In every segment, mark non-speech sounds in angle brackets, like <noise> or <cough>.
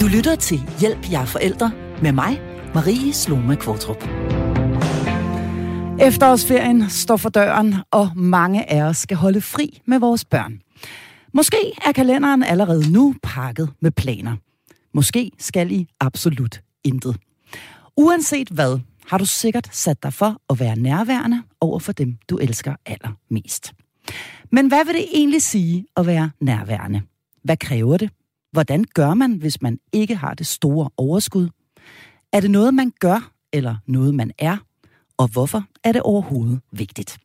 Du lytter til Hjælp jer forældre med mig, Marie Sloma Kvartrup. Efterårsferien står for døren, og mange af os skal holde fri med vores børn. Måske er kalenderen allerede nu pakket med planer. Måske skal I absolut intet. Uanset hvad, har du sikkert sat dig for at være nærværende over for dem, du elsker allermest. Men hvad vil det egentlig sige at være nærværende? Hvad kræver det? Hvordan gør man, hvis man ikke har det store overskud? Er det noget, man gør, eller noget, man er? Og hvorfor er det overhovedet vigtigt?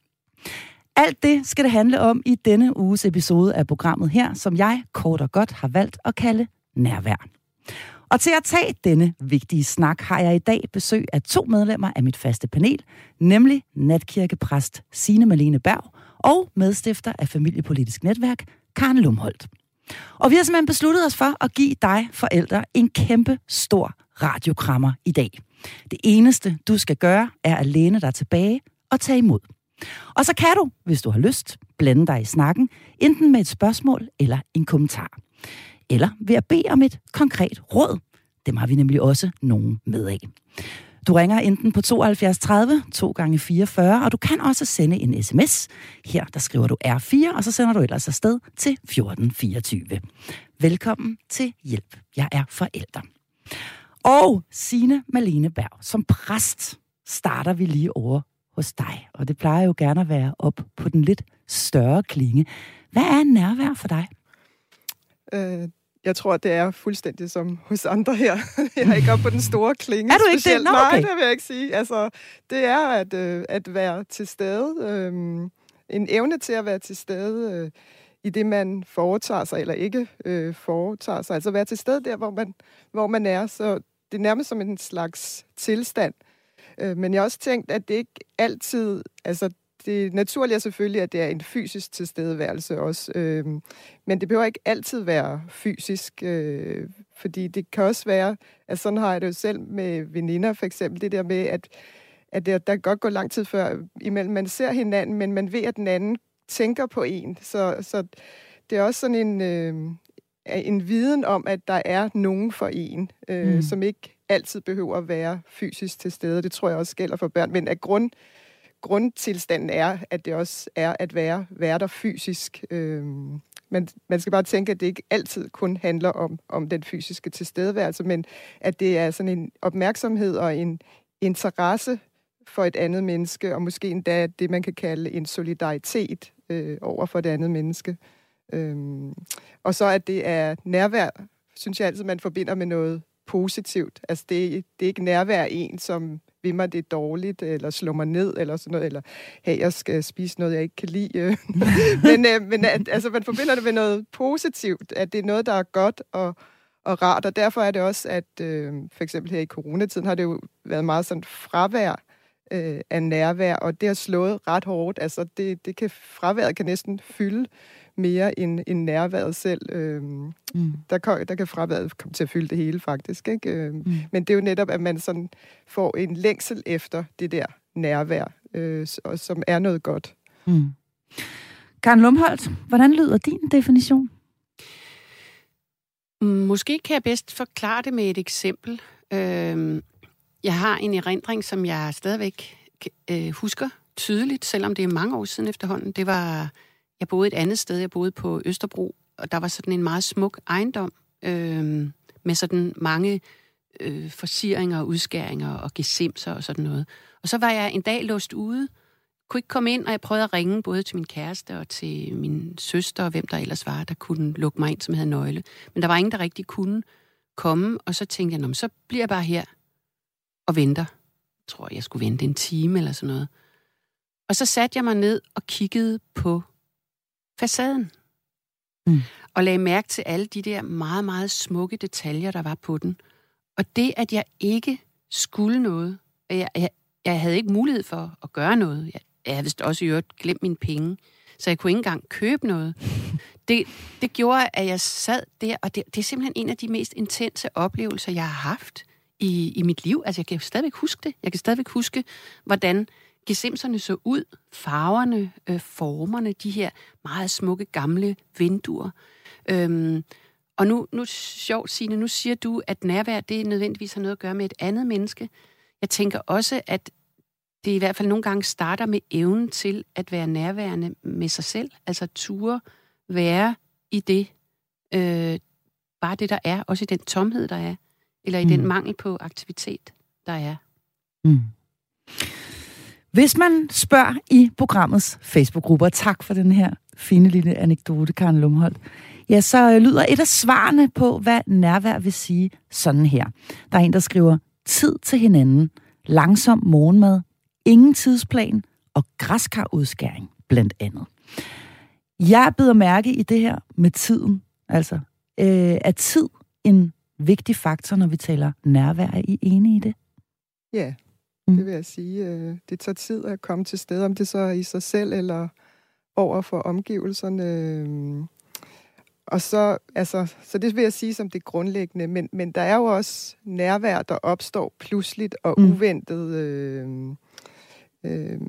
Alt det skal det handle om i denne uges episode af programmet her, som jeg kort og godt har valgt at kalde nærvær. Og til at tage denne vigtige snak har jeg i dag besøg af to medlemmer af mit faste panel, nemlig natkirkepræst Signe Malene Berg og medstifter af Familiepolitisk Netværk, Karen Lumholdt. Og vi har simpelthen besluttet os for at give dig forældre en kæmpe stor radiokrammer i dag. Det eneste, du skal gøre, er at læne dig tilbage og tage imod. Og så kan du, hvis du har lyst, blande dig i snakken, enten med et spørgsmål eller en kommentar. Eller ved at bede om et konkret råd. Dem har vi nemlig også nogen med af. Du ringer enten på 72 30 2 gange 44, og du kan også sende en sms. Her der skriver du R4, og så sender du ellers afsted til 1424. Velkommen til Hjælp. Jeg er forælder. Og Sine Malene Berg, som præst starter vi lige over hos dig. Og det plejer jo gerne at være op på den lidt større klinge. Hvad er nærvær for dig? Øh, jeg tror, det er fuldstændig som hos andre her. <laughs> Jeg er ikke oppe på den store klinge. Er du ikke specielt. det? No, okay. Nej, det vil jeg ikke sige. Altså, det er at, øh, at være til stede. Øh, en evne til at være til stede øh, i det, man foretager sig, eller ikke øh, foretager sig. Altså være til stede der, hvor man, hvor man er. Så det er nærmest som en slags tilstand. Øh, men jeg har også tænkt, at det ikke altid... Altså, det naturlige er selvfølgelig, at det er en fysisk tilstedeværelse også. Øh, men det behøver ikke altid være fysisk, øh, fordi det kan også være, at sådan har jeg det jo selv med veninder for eksempel, det der med, at, at der, der kan godt gå lang tid før imellem man ser hinanden, men man ved, at den anden tænker på en. Så, så det er også sådan en, øh, en viden om, at der er nogen for en, øh, mm. som ikke altid behøver at være fysisk til stede. Det tror jeg også gælder for børn, men at grund grundtilstanden er, at det også er at være, være der fysisk. Øh, man, man skal bare tænke, at det ikke altid kun handler om, om den fysiske tilstedeværelse, men at det er sådan en opmærksomhed og en interesse for et andet menneske, og måske endda det, man kan kalde en solidaritet øh, over for det andet menneske. Øhm, og så at det er nærvær, synes jeg altid, man forbinder med noget positivt. Altså det, det er ikke nærvær en, som vil mig det dårligt, eller slår mig ned, eller sådan noget, eller hey, jeg skal spise noget, jeg ikke kan lide. Øh, <laughs> men øh, men at, altså, man forbinder det med noget positivt, at det er noget, der er godt og, og rart, og derfor er det også, at øh, for eksempel her i coronatiden har det jo været meget sådan fravær øh, af nærvær, og det har slået ret hårdt. Altså det, det kan, fraværet kan næsten fylde mere end, end nærværet selv. Øhm, mm. der, kan, der kan fraværet komme til at fylde det hele, faktisk. Ikke? Øhm, mm. Men det er jo netop, at man sådan får en længsel efter det der nærvær, øh, som er noget godt. Mm. Karen Lumholdt, hvordan lyder din definition? Måske kan jeg bedst forklare det med et eksempel. Øhm, jeg har en erindring, som jeg stadigvæk øh, husker tydeligt, selvom det er mange år siden efterhånden. Det var jeg boede et andet sted. Jeg boede på Østerbro, og der var sådan en meget smuk ejendom øh, med sådan mange øh, forsiringer og udskæringer og gesimser og sådan noget. Og så var jeg en dag låst ude, kunne ikke komme ind, og jeg prøvede at ringe både til min kæreste og til min søster og hvem der ellers var, der kunne lukke mig ind, som havde nøgle. Men der var ingen, der rigtig kunne komme, og så tænkte jeg, så bliver jeg bare her og venter. Jeg tror, jeg skulle vente en time eller sådan noget. Og så satte jeg mig ned og kiggede på facaden. Mm. Og lagde mærke til alle de der meget, meget smukke detaljer, der var på den. Og det, at jeg ikke skulle noget, jeg, jeg, jeg havde ikke mulighed for at gøre noget. Jeg, jeg havde vist også i øvrigt glemt mine penge, så jeg kunne ikke engang købe noget. <laughs> Det, det gjorde, at jeg sad der, og det, det er simpelthen en af de mest intense oplevelser, jeg har haft i, i mit liv. Altså, jeg kan stadigvæk huske det. Jeg kan stadigvæk huske, hvordan gesimserne så ud, farverne, øh, formerne, de her meget smukke gamle vinduer. Øhm, og nu, nu sjovt, Signe, nu siger du, at nærvær, det nødvendigvis har noget at gøre med et andet menneske. Jeg tænker også, at det i hvert fald nogle gange starter med evnen til at være nærværende med sig selv. Altså ture være i det, øh, bare det, der er, også i den tomhed, der er, eller i mm. den mangel på aktivitet, der er. Mm. Hvis man spørger i programmets Facebook-grupper, tak for den her fine lille anekdote, Karen Lumholdt, ja, så lyder et af svarene på, hvad nærvær vil sige sådan her. Der er en, der skriver, tid til hinanden, langsom morgenmad, ingen tidsplan og græskarudskæring, blandt andet. Jeg beder mærke i det her med tiden. Altså, øh, er tid en vigtig faktor, når vi taler nærvær? Er I enige i det? Ja, mm. det vil jeg sige. Øh, det tager tid at komme til stede, om det så er i sig selv eller over for omgivelserne. Og så, altså, så det vil jeg sige som det grundlæggende, men, men der er jo også nærvær, der opstår pludseligt og mm. uventet, øh, øh,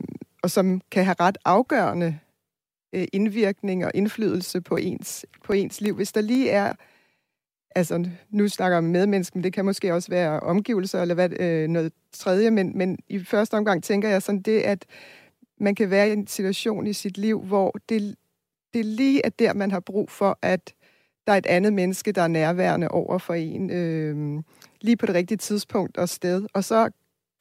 og som kan have ret afgørende øh, indvirkning og indflydelse på ens, på ens liv. Hvis der lige er, altså nu snakker om medmennesker, men det kan måske også være omgivelser eller hvad, øh, noget tredje, men, men i første omgang tænker jeg sådan det, at man kan være i en situation i sit liv, hvor det, det lige er der, man har brug for, at der er et andet menneske, der er nærværende over for en, øh, lige på det rigtige tidspunkt og sted. Og så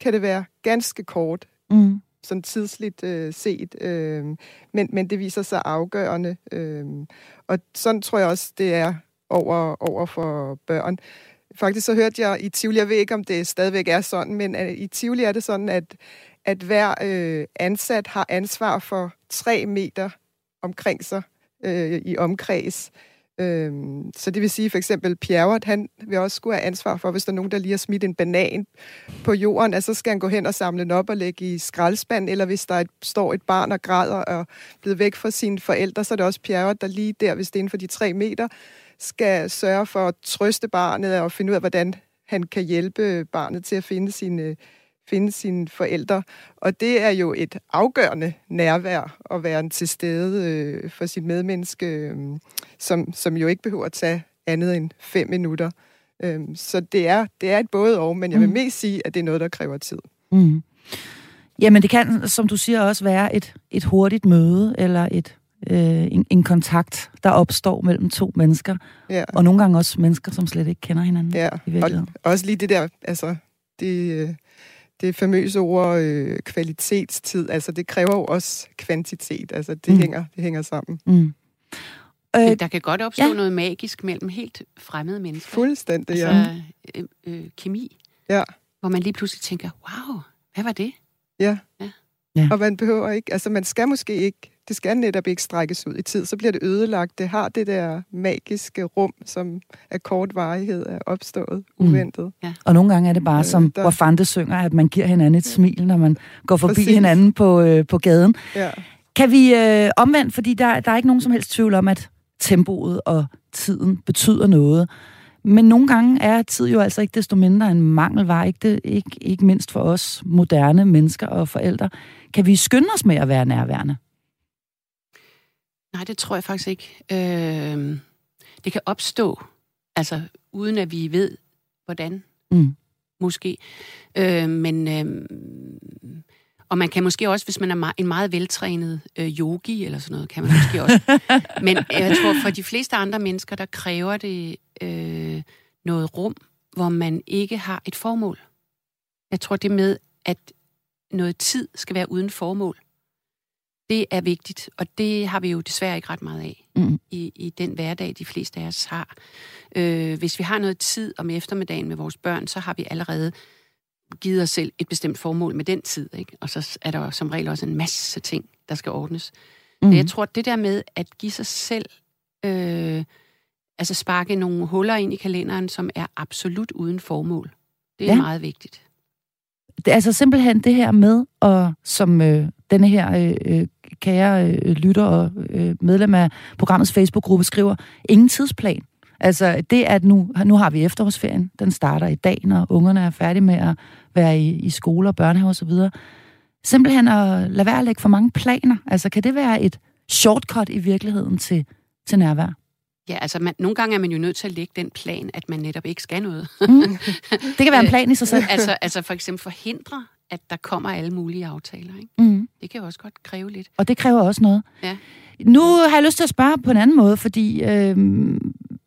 kan det være ganske kort. Mm sådan tidsligt øh, set, øh, men, men det viser sig afgørende. Øh, og sådan tror jeg også, det er over, over for børn. Faktisk så hørte jeg i Tivoli, jeg ved ikke, om det stadigvæk er sådan, men øh, i Tivoli er det sådan, at, at hver øh, ansat har ansvar for tre meter omkring sig øh, i omkreds. Øhm, så det vil sige for eksempel Pjerret, han vil også skulle have ansvar for, hvis der er nogen, der lige har smidt en banan på jorden, at så skal han gå hen og samle den op og lægge i skraldespand, eller hvis der et, står et barn og græder og er blevet væk fra sine forældre, så er det også Pjerret, der lige der, hvis det er inden for de tre meter, skal sørge for at trøste barnet og finde ud af, hvordan han kan hjælpe barnet til at finde sine finde sine forældre. Og det er jo et afgørende nærvær at være til stede øh, for sit medmenneske, øh, som, som jo ikke behøver at tage andet end fem minutter. Øh, så det er, det er et både og, men jeg vil mm. mest sige, at det er noget, der kræver tid. Mm. Jamen det kan, som du siger, også være et, et hurtigt møde, eller et, øh, en, en kontakt, der opstår mellem to mennesker. Ja. Og nogle gange også mennesker, som slet ikke kender hinanden. Ja, i og også lige det der, altså, det, øh, det famøse ord øh, kvalitetstid, altså det kræver jo også kvantitet, altså det, mm. hænger, det hænger sammen. Mm. Øh, der kan godt opstå ja. noget magisk mellem helt fremmede mennesker. Fuldstændig, altså, ja. Øh, øh, kemi. Ja. Hvor man lige pludselig tænker, wow, hvad var det? Ja. ja. ja. Og man behøver ikke, altså man skal måske ikke det skal netop ikke strækkes ud i tid, så bliver det ødelagt. Det har det der magiske rum, som af kort varighed er opstået, mm. uventet. Mm. Ja. Og nogle gange er det bare, øh, som der... hvor Fante synger, at man giver hinanden et smil, når man går forbi Præcis. hinanden på, øh, på gaden. Ja. Kan vi øh, omvendt, fordi der, der er ikke nogen som helst tvivl om, at tempoet og tiden betyder noget. Men nogle gange er tid jo altså ikke desto mindre en mangelvare, ikke, det, ikke, ikke mindst for os moderne mennesker og forældre. Kan vi skynde os med at være nærværende? Nej, det tror jeg faktisk ikke. Øh, det kan opstå, altså uden at vi ved, hvordan. Mm. Måske. Øh, men... Øh, og man kan måske også, hvis man er en meget veltrænet øh, yogi eller sådan noget, kan man måske også. <laughs> Men jeg tror, for de fleste andre mennesker, der kræver det øh, noget rum, hvor man ikke har et formål. Jeg tror det med, at noget tid skal være uden formål, det er vigtigt, og det har vi jo desværre ikke ret meget af mm. i, i den hverdag, de fleste af os har. Øh, hvis vi har noget tid om eftermiddagen med vores børn, så har vi allerede givet os selv et bestemt formål med den tid, ikke? og så er der som regel også en masse ting, der skal ordnes. Mm. Så jeg tror, det der med at give sig selv, øh, altså sparke nogle huller ind i kalenderen, som er absolut uden formål, det er ja. meget vigtigt. Det er altså simpelthen det her med, og som øh, denne her øh, øh, kære øh, lytter og øh, medlem af programmets Facebook-gruppe skriver, ingen tidsplan. Altså det, at nu, nu har vi efterårsferien, den starter i dag, når ungerne er færdige med at være i, i skole og børnehave osv. Simpelthen at lade være at lægge for mange planer. Altså kan det være et shortcut i virkeligheden til, til nærvær? Ja, altså man, nogle gange er man jo nødt til at lægge den plan, at man netop ikke skal noget. Mm. <laughs> Det kan være en plan i sig selv. altså, altså for eksempel forhindre, at der kommer alle mulige aftaler. Ikke? Mm. Det kan jo også godt kræve lidt. Og det kræver også noget. Ja. Nu har jeg lyst til at spørge på en anden måde, fordi øh,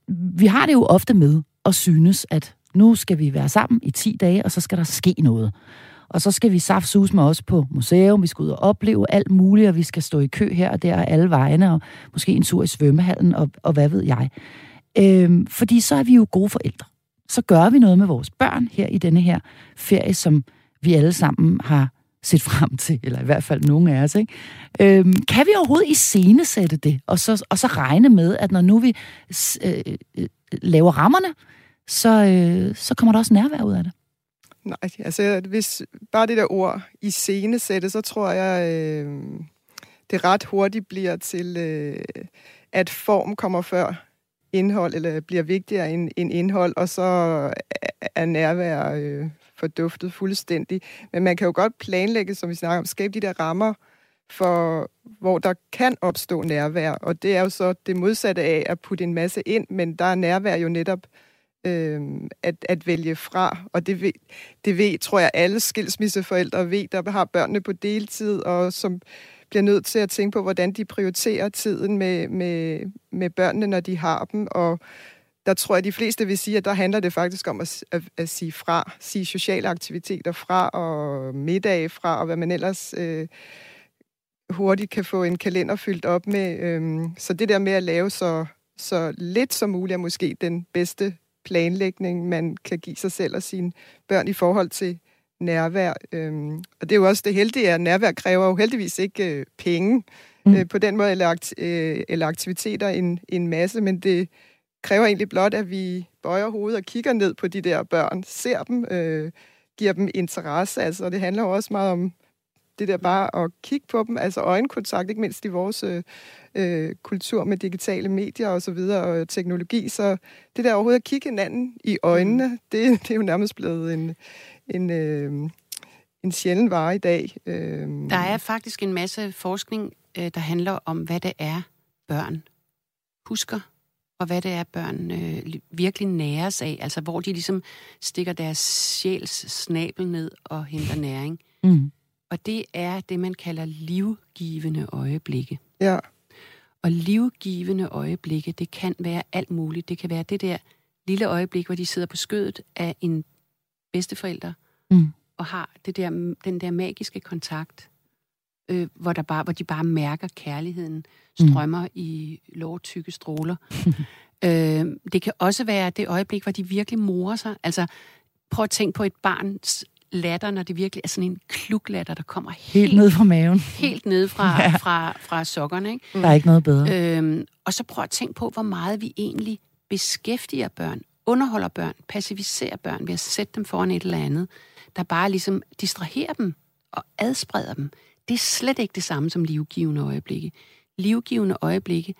vi har det jo ofte med at synes, at nu skal vi være sammen i 10 dage, og så skal der ske noget. Og så skal vi saftsus med os på museum, vi skal ud og opleve alt muligt, og vi skal stå i kø her og der alle vegne, og måske en tur i svømmehallen, og, og hvad ved jeg. Øhm, fordi så er vi jo gode forældre. Så gør vi noget med vores børn her i denne her ferie, som vi alle sammen har set frem til, eller i hvert fald nogle af os. Ikke? Øhm, kan vi overhovedet iscenesætte det, og så, og så regne med, at når nu vi øh, øh, laver rammerne, så, øh, så kommer der også nærvær ud af det? Nej, altså hvis bare det der ord i så tror jeg, øh, det ret hurtigt bliver til, øh, at form kommer før indhold, eller bliver vigtigere end, end indhold, og så er nærvær øh, forduftet fuldstændig. Men man kan jo godt planlægge, som vi snakker om, skabe de der rammer, for hvor der kan opstå nærvær, og det er jo så det modsatte af at putte en masse ind, men der er nærvær jo netop øh, at, at vælge fra. Og det ved, det ved, tror jeg, alle skilsmisseforældre ved, der har børnene på deltid, og som bliver nødt til at tænke på, hvordan de prioriterer tiden med, med, med børnene, når de har dem. Og der tror jeg, at de fleste vil sige, at der handler det faktisk om at, at, at sige fra, sige sociale aktiviteter fra, og middag fra, og hvad man ellers øh, hurtigt kan få en kalender fyldt op med. Øh, så det der med at lave så, så lidt som muligt er måske den bedste planlægning, man kan give sig selv og sine børn i forhold til nærvær. Øhm, og det er jo også det heldige, at nærvær kræver jo heldigvis ikke øh, penge mm. øh, på den måde, eller, akt, øh, eller aktiviteter en, en masse, men det kræver egentlig blot, at vi bøjer hovedet og kigger ned på de der børn, ser dem, øh, giver dem interesse. Altså, det handler jo også meget om det der bare at kigge på dem, altså øjenkontakt, ikke mindst i vores øh, øh, kultur med digitale medier og så videre, og teknologi. Så det der overhovedet at kigge hinanden i øjnene, mm. det, det er jo nærmest blevet en, en, øh, en sjælden vare i dag. Øh. Der er faktisk en masse forskning, øh, der handler om, hvad det er, børn husker, og hvad det er, børn øh, virkelig næres af. Altså, hvor de ligesom stikker deres sjæls snabel ned og henter næring. Mm. Og det er det, man kalder livgivende øjeblikke. Ja. Og livgivende øjeblikke, det kan være alt muligt. Det kan være det der lille øjeblik, hvor de sidder på skødet af en bedsteforælder, mm. og har det der, den der magiske kontakt, øh, hvor, der bare, hvor de bare mærker kærligheden strømmer mm. i lovtykke stråler. <laughs> øh, det kan også være det øjeblik, hvor de virkelig morer sig. Altså, prøv at tænke på et barns latter, når det virkelig er sådan en kluglatter, der kommer helt, helt ned fra maven. Helt ned fra, <laughs> ja. fra, fra sokkerne. Ikke? Der er ikke noget bedre. Øhm, og så prøv at tænke på, hvor meget vi egentlig beskæftiger børn, underholder børn, pacificerer børn ved at sætte dem foran et eller andet, der bare ligesom distraherer dem og adspreder dem. Det er slet ikke det samme som livgivende øjeblikke. Livgivende øjeblikke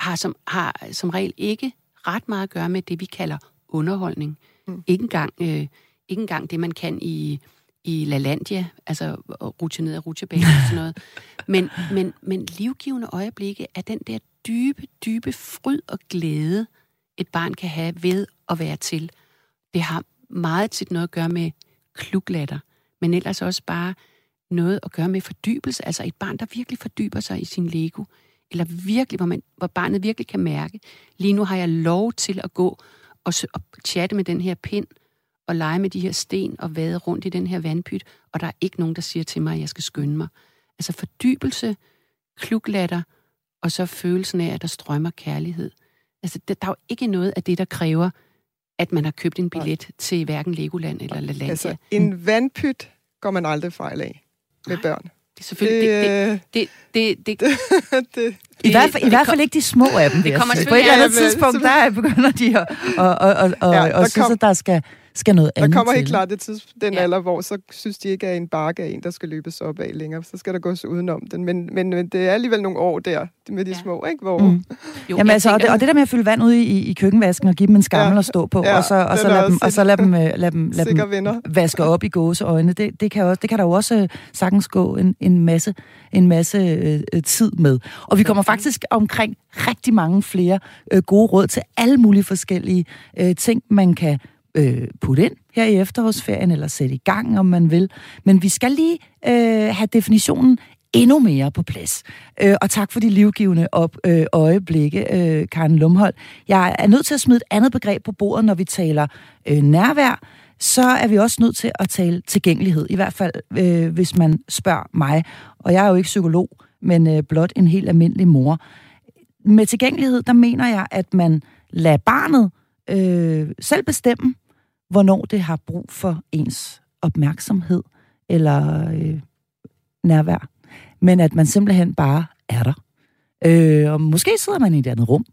har som, har som regel ikke ret meget at gøre med det, vi kalder underholdning. Mm. Ikke engang... Øh, ikke engang det, man kan i, i LaLandia, altså at rutsche ned af rutsjebanen og sådan noget. <laughs> Men, men, men livgivende øjeblikke er den der dybe, dybe fryd og glæde, et barn kan have ved at være til. Det har meget tit noget at gøre med kluglatter, men ellers også bare noget at gøre med fordybelse. Altså et barn, der virkelig fordyber sig i sin Lego, eller virkelig, hvor, man, hvor barnet virkelig kan mærke, lige nu har jeg lov til at gå og, og chatte med den her pind, og lege med de her sten og vade rundt i den her vandpyt, og der er ikke nogen, der siger til mig, at jeg skal skynde mig. Altså fordybelse, kluglatter, og så følelsen af, at der strømmer kærlighed. Altså, der, der er jo ikke noget af det, der kræver, at man har købt en billet Nej. til hverken Legoland eller LaLandia. Altså, en vandpyt går man aldrig fejl af med Nej. børn. Det er selvfølgelig... Det, det, det, det, det, det, <laughs> det, I, hvert fald, I hvert fald ikke de små af dem. Det kommer På et eller andet tidspunkt, der begynder de at, og, og, og, og, ja, og synes, at der skal skal noget Der andet kommer til. helt klart det tids, den Ja. alder, hvor så synes de ikke, at en bakke er en, der skal løbes op af længere. Så skal der gås udenom den. Men, men, men det er alligevel nogle år der, med de Ja. små, ikke? Hvor, Mm. Jo, Jamen altså, og det, og det der med at fylde vand ud i, i køkkenvasken og give dem en skammel Ja. at stå på, Ja, og så, og så lade dem, og så lade dem, lade dem, Sikker dem vaske op i gåseøjne, det, det, kan også, det kan der jo også øh, sagtens gå en, en masse, en masse øh, øh, tid med. Og vi kommer faktisk omkring rigtig mange flere øh, gode råd til alle mulige forskellige øh, ting, man kan øh, putte ind her i efterårsferien, eller sætte i gang, om man vil. Men vi skal lige øh, have definitionen endnu mere på plads. Øh, og tak for de livgivende op, øh, øjeblikke, øh, Karen Lumhold. Jeg er nødt til at smide et andet begreb på bordet, når vi taler øh, nærvær. Så er vi også nødt til at tale tilgængelighed, i hvert fald øh, hvis man spørger mig. Og jeg er jo ikke psykolog, men øh, blot en helt almindelig mor. Med tilgængelighed, der mener jeg, at man lader barnet øh, selv bestemme, hvornår det har brug for ens opmærksomhed eller øh, nærvær. Men at man simpelthen bare er der. Øh, og måske sidder man i et andet rum,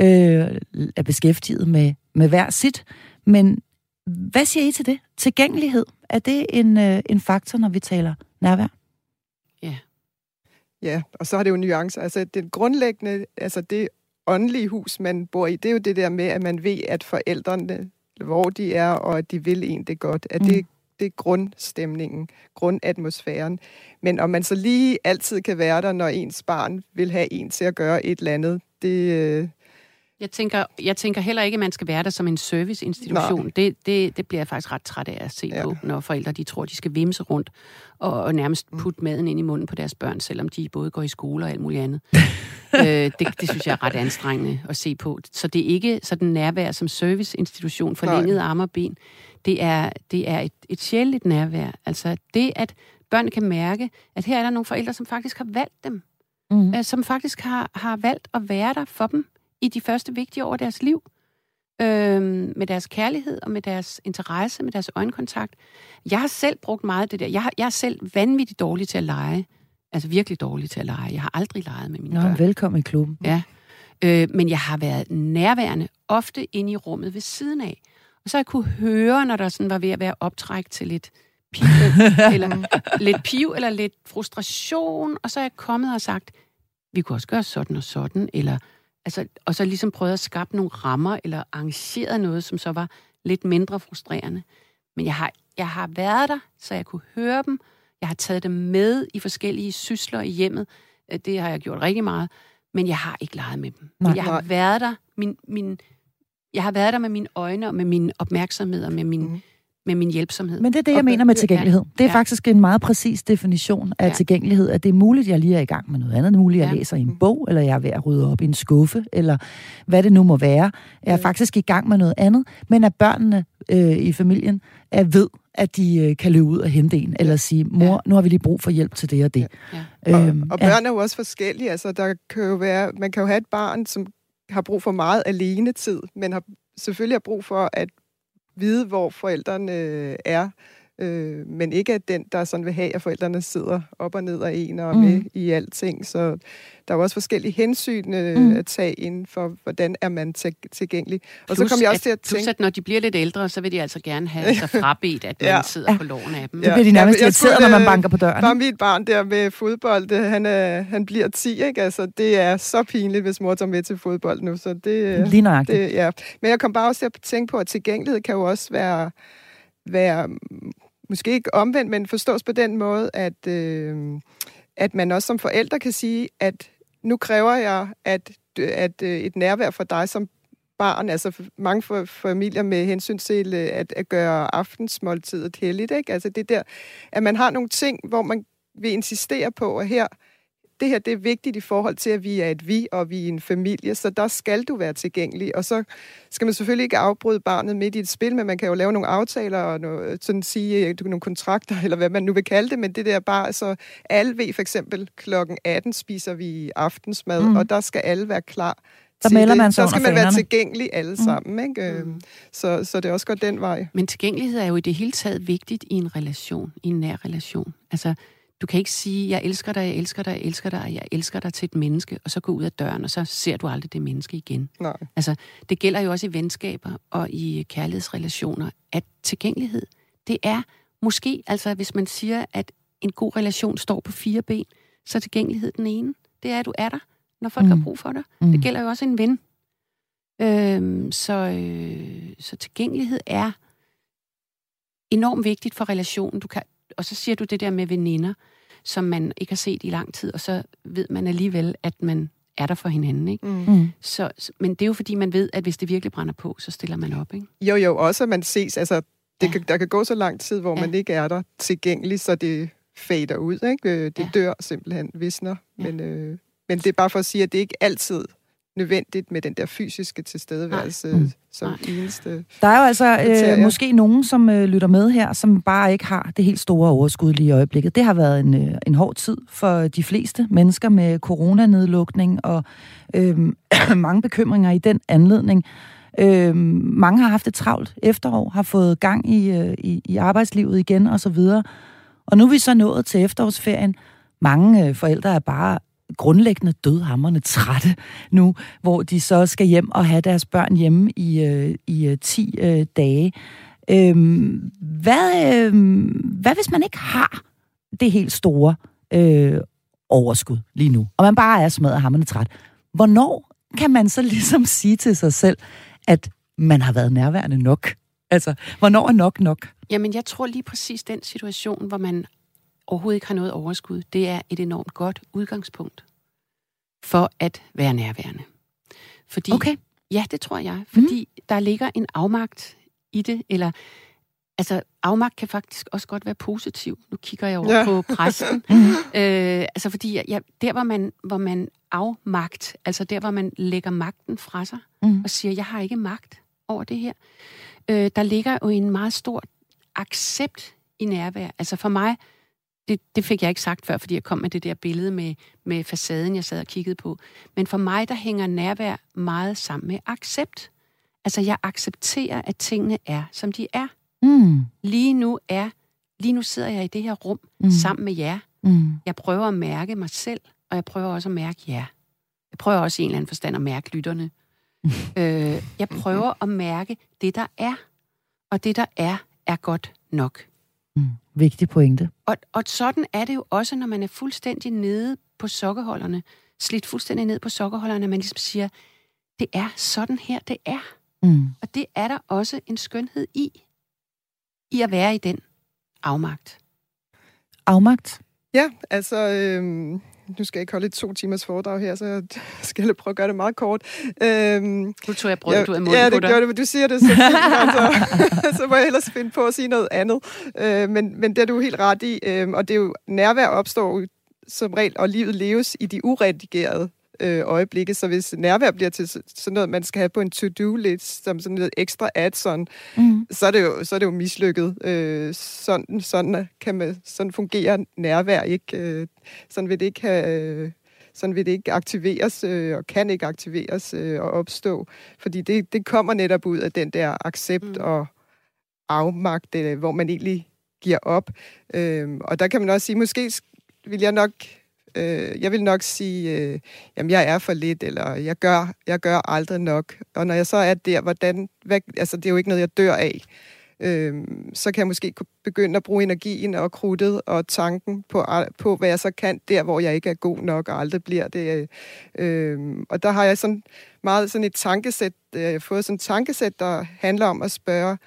øh, er beskæftiget med, med hver sit. Men hvad siger I til det? Tilgængelighed, er det en, øh, en faktor, når vi taler nærvær? Ja, og så har det jo nuancer. Altså, det grundlæggende, altså det åndelige hus, man bor i, det er jo det der med, at man ved, at forældrene, hvor de er, og at de vil en det godt. At Mm. det, det er grundstemningen, grundatmosfæren. Men om man så lige altid kan være der, når ens barn vil have en til at gøre et eller andet, det... Jeg tænker, jeg tænker heller ikke, at man skal være der som en serviceinstitution. Det, det, det bliver jeg faktisk ret træt af at se ja. På, når forældre de tror, de skal vimse rundt og, og nærmest putte maden ind i munden på deres børn, selvom de både går i skole og alt muligt andet. <laughs> øh, det, det synes jeg er ret anstrengende at se på. Så det er ikke sådan nærvær som serviceinstitution, forlænget arm og ben. Det er, det er et, et sjældent nærvær. Altså det, at børn kan mærke, at her er der nogle forældre, som faktisk har valgt dem. Mm. øh, som faktisk har, har valgt at være der for dem i de første vigtige år af deres liv. Øhm, med deres kærlighed og med deres interesse, med deres øjenkontakt. Jeg har selv brugt meget af det der. Jeg, har, jeg er selv vanvittigt dårlig til at lege. Altså virkelig dårlig til at lege. Jeg har aldrig leget med mine Nå, børn. velkommen i klubben. Ja. Øh, men jeg har været nærværende, ofte inde i rummet ved siden af. Og så jeg kunne høre, når der sådan var ved at være optræk til lidt piv, <laughs> eller lidt piv, eller lidt frustration, og så er jeg kommet og sagt, vi kunne også gøre sådan og sådan, eller, altså, og så ligesom prøvet at skabe nogle rammer, eller arrangeret noget, som så var lidt mindre frustrerende. Men jeg har, jeg har været der, så jeg kunne høre dem. Jeg har taget dem med i forskellige sysler i hjemmet. Øh, Det har jeg gjort rigtig meget. Men jeg har ikke leget med dem. Nej. Men jeg har Nej. været der. Min, min, jeg har været der med mine øjne og med min opmærksomhed og med min, Mhm. Med min hjælpsomhed. Men det er det, jeg Og- mener med ja. tilgængelighed. Det er Ja. faktisk en meget præcis definition af Ja. tilgængelighed, at det er muligt, at jeg lige er i gang med noget andet. Det er muligt, at jeg Ja. læser i en bog, eller jeg er ved at rydde op i en skuffe, eller hvad det nu må være. Jeg er Ja. faktisk i gang med noget andet, men at børnene øh, i familien er ved, at de øh, kan løbe ud og hente en, eller sige, mor, nu har vi lige brug for hjælp til det og det. Ja. Øhm, og børn er jo også forskellige. Altså, der kan jo være, man kan jo have et barn, som har brug for meget alene tid, men har selvfølgelig har brug for at vide, hvor forældrene øh, er, øh, men ikke at den, der sådan vil have, at forældrene sidder op og ned af en og er Mm. med i alting. Så der er jo også forskellige hensyn øh, Mm. mm. at tage inden for, hvordan er man til, tilgængelig. Og så Plus, kom jeg også at, til at plus, tænke... at når de bliver lidt ældre, så vil de altså gerne have sig <laughs> frabedt, at man Ja. sidder Ja. på loven af dem. Så Ja. bliver de nærmest jeg irriteret, når man øh, banker på døren. Bare mit barn der med fodbold, det, han, er, han bliver 10, ikke? Altså, det er så pinligt, hvis mor tager med til fodbold nu, så det... øh, Lige nøjagtigt. det ja. Men jeg kom bare også til at tænke på, at tilgængelighed kan jo også være, være mm, måske ikke omvendt, men forstås på den måde, at, øh, at man også som forældre kan sige, at nu kræver jeg, at, at øh, et nærvær for dig som barn, altså mange for, familier med hensyn til øh, at, at gøre aftensmåltidet heldigt, ikke? Altså det der, at man har nogle ting, hvor man vil insistere på, at her, det her det er vigtigt i forhold til, at vi er et vi, og vi er en familie, så der skal du være tilgængelig. Og så skal man selvfølgelig ikke afbryde barnet midt i et spil, men man kan jo lave nogle aftaler og noget, sådan sige, øh, nogle kontrakter, <laughs> eller hvad man nu vil kalde det, men det der bare, så alle ved for eksempel klokken 18 spiser vi aftensmad, Mm. mm. og der skal alle være klar Der melder man sig Der skal man være tilgængelig alle sammen, ikke? Mm. Mm. Så, så det er også godt den vej. Men tilgængelighed er jo i det hele taget vigtigt i en relation, i en nær relation. Altså, du kan ikke sige, jeg elsker dig, jeg elsker dig, jeg elsker dig, jeg elsker dig til et menneske, og så gå ud af døren, og så ser du aldrig det menneske igen. Nej. Altså, det gælder jo også i venskaber og i kærlighedsrelationer, at tilgængelighed, det er måske, altså hvis man siger, at en god relation står på fire ben, så er tilgængelighed den ene. Det er, at du er der, når folk mm. har brug for dig. Mm. Det gælder jo også en ven. Øhm, så, øh, så tilgængelighed er enormt vigtigt for relationen. Du kan, og så siger du det der med veninder, som man ikke har set i lang tid, og så ved man alligevel, at man er der for hinanden. Ikke? Mm. mm. Så, men det er jo fordi, man ved, at hvis det virkelig brænder på, så stiller man op. Ikke? Jo, jo, også at man ses. Altså, det ja. kan, der kan gå så lang tid, hvor ja. man ikke er der tilgængelig, så det fader ud. Ikke? Øh, det ja. dør simpelthen, visner. Ja. Men, øh, men det er bare for at sige, at det ikke altid nødvendigt med den der fysiske tilstedeværelse mm. som Nej. eneste Der er jo altså øh, måske nogen, som øh, lytter med her, som bare ikke har det helt store overskud lige i øjeblikket. Det har været en, øh, en hård tid for de fleste mennesker med coronanedlukning og øh, <clears throat> mange bekymringer i den anledning. Øh, mange har haft et travlt efterår, har fået gang i, øh, i, i arbejdslivet igen og så videre. Og nu er vi så nået til efterårsferien. Mange øh, forældre er bare grundlæggende dødhammerne trætte nu, hvor de så skal hjem og have deres børn hjemme i, øh, i øh, 10 øh, dage. Øhm, hvad, øh, hvad hvis man ikke har det helt store øh, overskud lige nu, og man bare er smadret hammerne træt? Hvornår kan man så ligesom sige til sig selv, at man har været nærværende nok? Altså, hvornår er nok nok? Jamen, jeg tror lige præcis den situation, hvor man overhovedet ikke har noget overskud, det er et enormt godt udgangspunkt for at være nærværende. Fordi, okay. Ja, det tror jeg. Fordi mm. der ligger en afmagt i det, eller altså afmagt kan faktisk også godt være positiv. Nu kigger jeg over ja. på præsten. <laughs> mm. øh, altså fordi ja, der, hvor man, hvor man afmagt, altså der, hvor man lægger magten fra sig, mm. og siger, jeg har ikke magt over det her. Øh, der ligger jo en meget stor accept i nærvær. Altså for mig, det, det fik jeg ikke sagt før, fordi jeg kom med det der billede med, med facaden, jeg sad og kiggede på. Men for mig, der hænger nærvær meget sammen med accept. Altså, jeg accepterer, at tingene er, som de er. Mm. Lige nu er, lige nu sidder jeg i det her rum mm. sammen med jer. Mm. Jeg prøver at mærke mig selv, og jeg prøver også at mærke jer. Jeg prøver også i en eller anden forstand at mærke lytterne. <laughs> øh, jeg prøver at mærke det, der er. Og det, der er, er godt nok. Mm, vigtig pointe. Og, og sådan er det jo også, når man er fuldstændig nede på sokkeholderne, slidt fuldstændig ned på sokkeholderne, man ligesom siger, det er sådan her, det er. Mm. Og det er der også en skønhed i, i at være i den afmagt. Afmagt? Ja, altså, øhm, nu skal jeg ikke holde et to timers foredrag her, så <laughs> jeg skal prøve at gøre det meget kort. Øhm, nu tror jeg brød du af munden Ja, det gør det, men du siger det, så, <laughs> altså, <laughs> så må jeg ellers finde på at sige noget andet. Øh, men, men det er du helt ret i, øh, og det er jo, nærvær opstår som regel, og livet leves i de uredigerede øh, øjeblikke. Så hvis nærvær bliver til sådan noget, man skal have på en to-do-list, som sådan noget ekstra add-on, mm. så, er det jo, så er det jo mislykket. Øh, sådan, sådan, kan man, sådan fungerer nærvær ikke. Øh, sådan vil det ikke have... Øh, sådan vil det ikke aktiveres, øh, og kan ikke aktiveres øh, og opstå. Fordi det, det kommer netop ud af den der accept mm. og afmagt, øh, hvor man egentlig giver op. Øh, og der kan man også sige, måske vil jeg nok Øh, jeg vil nok sige, øh, jamen jeg er for lidt, eller jeg gør, jeg gør aldrig nok. Og når jeg så er der, hvordan, hvad, altså det er jo ikke noget, jeg dør af. Øh, så kan jeg måske begynde at bruge energien og krudtet og tanken på, på, hvad jeg så kan der, hvor jeg ikke er god nok og aldrig bliver det. Øh, øh og der har jeg sådan meget sådan et tankesæt, øh, fået sådan et tankesæt, der handler om at spørge,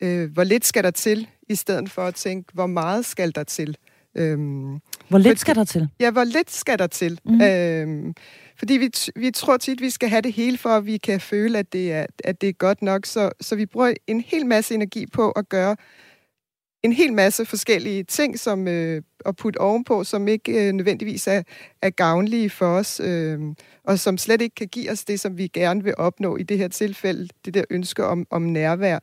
øh, hvor lidt skal der til, i stedet for at tænke, hvor meget skal der til. Øhm, hvor lidt skal der til? Ja, hvor lidt skal der til? Mm. Øhm, fordi vi, vi tror tit, vi skal have det hele, for at vi kan føle, at det er, at det er godt nok. Så, så vi bruger en hel masse energi på at gøre en hel masse forskellige ting, som øh, at putte ovenpå, som ikke øh, nødvendigvis er, er gavnlige for os, øh, og som slet ikke kan give os det, som vi gerne vil opnå i det her tilfælde, det der ønske om, om nærvær.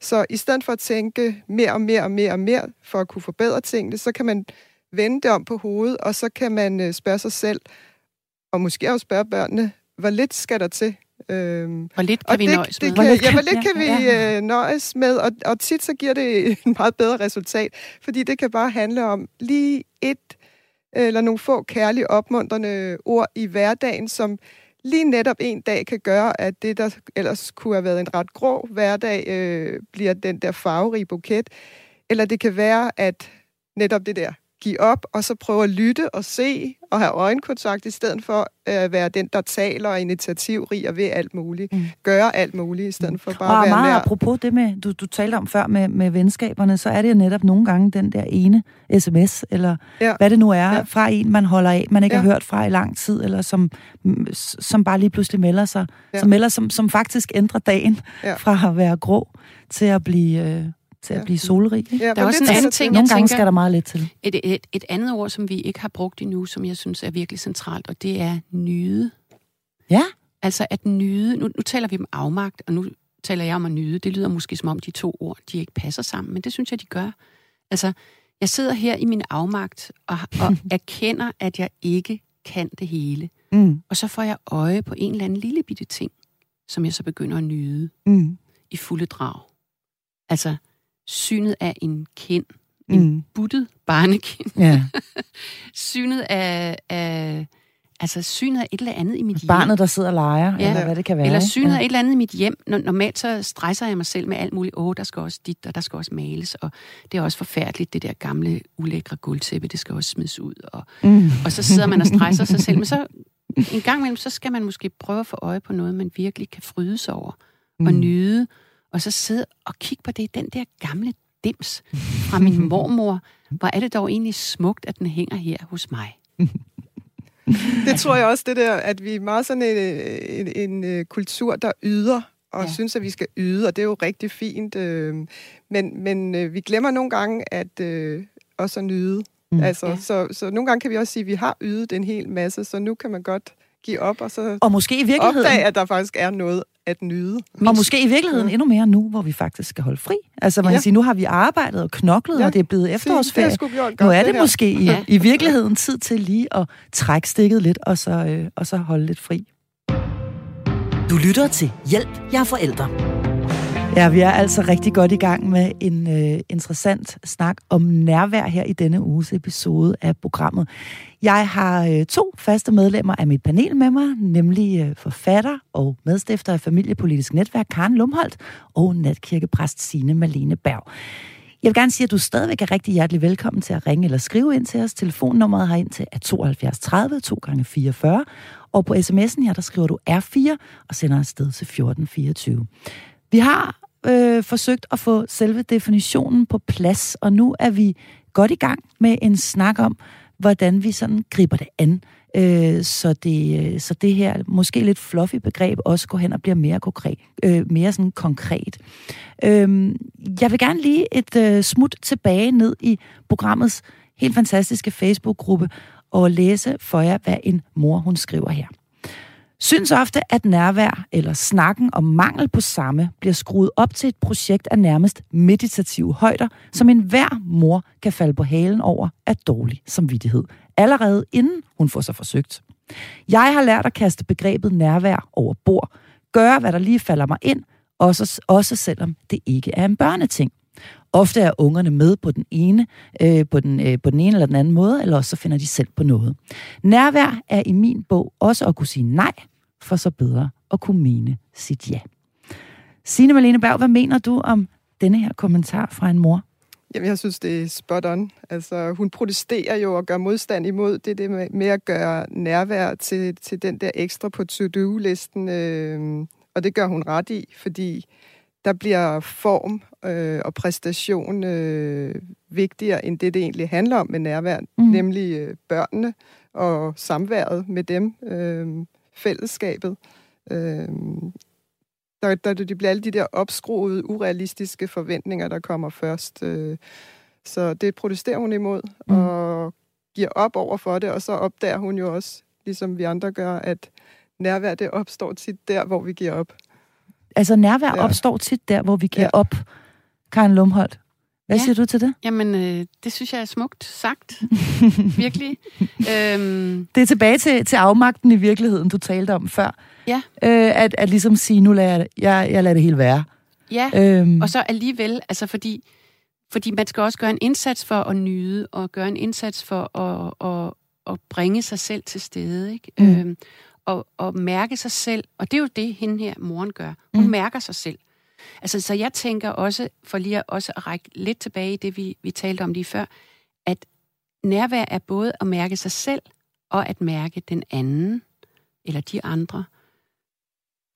Så i stedet for at tænke mere og mere og mere og mere for at kunne forbedre tingene, så kan man vende det om på hovedet, og så kan man øh, spørge sig selv, og måske også spørge børnene, hvor lidt skal der til? Øhm, hvor lidt kan vi det, nøjes det med? Kan, ja, hvor lidt kan vi øh, nøjes med? Og, og tit så giver det en <laughs> meget bedre resultat, fordi det kan bare handle om lige et eller nogle få kærlige opmuntrende ord i hverdagen, som lige netop en dag kan gøre, at det, der ellers kunne have været en ret grå hverdag, øh, bliver den der farverige buket. Eller det kan være, at netop det der give op, og så prøve at lytte og se og have øjenkontakt, i stedet for at være den, der taler og initiativrig og ved alt muligt. Mm. Gøre alt muligt, i stedet for bare og at være meget nær. apropos det, med, du, du talte om før med, med venskaberne, så er det jo netop nogle gange den der ene sms, eller Ja. hvad det nu er, Ja. fra en, man holder af, man ikke Ja. har hørt fra i lang tid, eller som, mm, som bare lige pludselig melder sig, Ja. som, melder, som, som faktisk ændrer dagen Ja. fra at være grå til at blive, øh, til at blive solrig. Ikke? Ja, Der er også det en anden sig ting, Nogle gange tænker- skal der meget lidt til. Et, et, et andet ord, som vi ikke har brugt endnu, som jeg synes er virkelig centralt, og det er nyde. Ja. Altså at nyde. Nu, nu taler vi om afmagt, og nu taler jeg om at nyde. Det lyder måske som om de to ord, de ikke passer sammen, men det synes jeg, de gør. Altså, jeg sidder her i min afmagt og, og <laughs> erkender, at jeg ikke kan det hele. Mm. Og så får jeg øje på en eller anden lille bitte ting, som jeg så begynder at nyde Mm. i fulde drag. Altså, synet af en kind. En Mm. buttet barnekind. Ja. <laughs> synet af, af altså synet af et eller andet i mit hjem. Barnet, der sidder og leger, Ja. eller hvad det kan være. Eller synet Ja. af et eller andet i mit hjem. Normalt så stresser jeg mig selv med alt muligt. Åh, der skal også dit, og der skal også males. Og det er også forfærdeligt, det der gamle, ulækre gulvtæppe, det skal også smides ud. Og, Mm. og så sidder man og stresser sig selv. Men så <laughs> en gang imellem, så skal man måske prøve at få øje på noget, man virkelig kan fryde sig over. Mm. Og nyde. Og så sidde og kigge på det, den der gamle dims fra min <laughs> mormor. Hvor er det dog egentlig smukt, at den hænger her hos mig. <laughs> Det tror jeg også, det der, at vi er meget sådan en, en, en, en kultur, der yder, og Ja. synes, at vi skal yde, og det er jo rigtig fint. Øh, men men øh, vi glemmer nogle gange at øh, også at nyde. Mm. Altså, Ja. ja. så, så nogle gange kan vi også sige, at vi har ydet en hel masse, så nu kan man godt give op, og så Og måske i virkeligheden... opdage, at der faktisk er noget at nyde. Og måske i virkeligheden endnu mere nu, hvor vi faktisk skal holde fri. Altså man Ja. kan sige, nu har vi arbejdet og knoklet, Ja, og det er blevet Se, det efterårsferie. har sgu gjort Nu godt, er det her. måske i, Ja. i virkeligheden tid til lige at trække stikket lidt, og så, øh, og så holde lidt fri. Du lytter til Hjælp, jeg er forældre. Ja, vi er altså rigtig godt i gang med en øh, interessant snak om nærvær her i denne uges episode af programmet. Jeg har øh, to faste medlemmer af mit panel med mig, nemlig øh, forfatter og medstifter af Familiepolitisk Netværk Karen Lumholdt og natkirkepræst Sine Malene Berg. Jeg vil gerne sige, at du stadigvæk er rigtig hjertelig velkommen til at ringe eller skrive ind til os. Telefonnummeret herind til er 72 30 2 gange 44 og på sms'en her, der skriver du R4 og sender afsted til 1424. Vi har øh, forsøgt at få selve definitionen på plads, og nu er vi godt i gang med en snak om, hvordan vi sådan griber det an, øh, så, det, øh, så det her måske lidt fluffy begreb også går hen og bliver mere konkret. Øh, mere sådan konkret. Øh, jeg vil gerne lige et øh, smut tilbage ned i programmets helt fantastiske Facebook-gruppe og læse for jer, hvad en mor hun skriver her. Synes ofte, at nærvær eller snakken om mangel på samme bliver skruet op til et projekt af nærmest meditative højder, som enhver mor kan falde på halen over af dårlig samvittighed, allerede inden hun får sig forsøgt. Jeg har lært at kaste begrebet nærvær over bord, gøre hvad der lige falder mig ind, også, også selvom det ikke er en børneting. Ofte er ungerne med på den ene, øh, på, den, øh, på den ene eller den anden måde, eller også så finder de selv på noget. Nærvær er i min bog også at kunne sige nej, for så bedre at kunne mene sit ja. Signe Malene Berg, hvad mener du om denne her kommentar fra en mor? Jamen, jeg synes, det er spot on. Altså, hun protesterer jo og gør modstand imod det, det med, at gøre nærvær til, til den der ekstra på to-do-listen. Øh, og det gør hun ret i, fordi der bliver form øh, og præstation øh, vigtigere end det, det egentlig handler om med nærvær, mm. nemlig øh, børnene og samværet med dem, øh, fællesskabet. Øh, der, der, det bliver alle de der opskruede, urealistiske forventninger, der kommer først. Øh, så det protesterer hun imod, Mm. og giver op over for det, og så opdager hun jo også, ligesom vi andre gør, at nærvær, det opstår tit der, hvor vi giver op. Altså nærvær ja. Opstår tit der, hvor vi giver. Ja. op. Karen Lumholdt, hvad ja. Siger du til det? Jamen, øh, det synes jeg er smukt sagt. <laughs> Virkelig. øhm, Det er tilbage til, til afmagten i virkeligheden, du talte om før. Ja. Øh, at, at ligesom sige, nu lader jeg, jeg, jeg lader det hele være. ja, Øhm, og så alligevel, altså fordi, fordi man skal også gøre en indsats for at nyde, og gøre en indsats for at, at, at bringe sig selv til stede, ikke? Mm. Øhm, og, og mærke sig selv, og det er jo det, hende her, moren gør. Hun mm. mærker sig selv. Altså, så jeg tænker også, for lige at, også at række lidt tilbage i det, vi, vi talte om lige før, at nærvær er både at mærke sig selv, og at mærke den anden, eller de andre,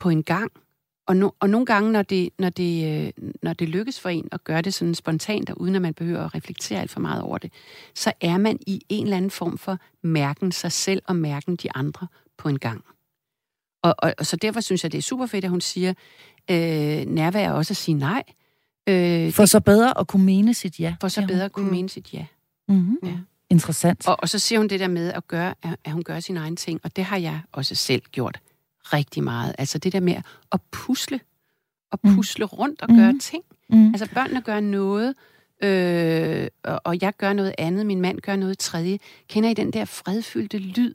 på en gang. Og, no, og nogle gange, når det, når, det, øh, når det lykkes for en at gøre det sådan spontant, og uden at man behøver at reflektere alt for meget over det, så er man i en eller anden form for mærken sig selv og mærken de andre på en gang. Og, og, og så derfor synes jeg, det er super fedt, at hun siger, øh, nærvær også at sige nej. Øh, For så bedre at kunne mene sit ja. for så bedre at kunne Mm. mm. mene sit ja. Mm-hmm. Ja. Interessant. Og, og så siger hun det der med at gøre, at at hun gør sin egen ting, og det har jeg også selv gjort rigtig meget. Altså det der med at pusle, og Mm. pusle rundt og Mhm. gøre ting. Mm. Altså børnene gør noget, øh, og, og jeg gør noget andet, min mand gør noget tredje. Kender I den der fredfyldte lyd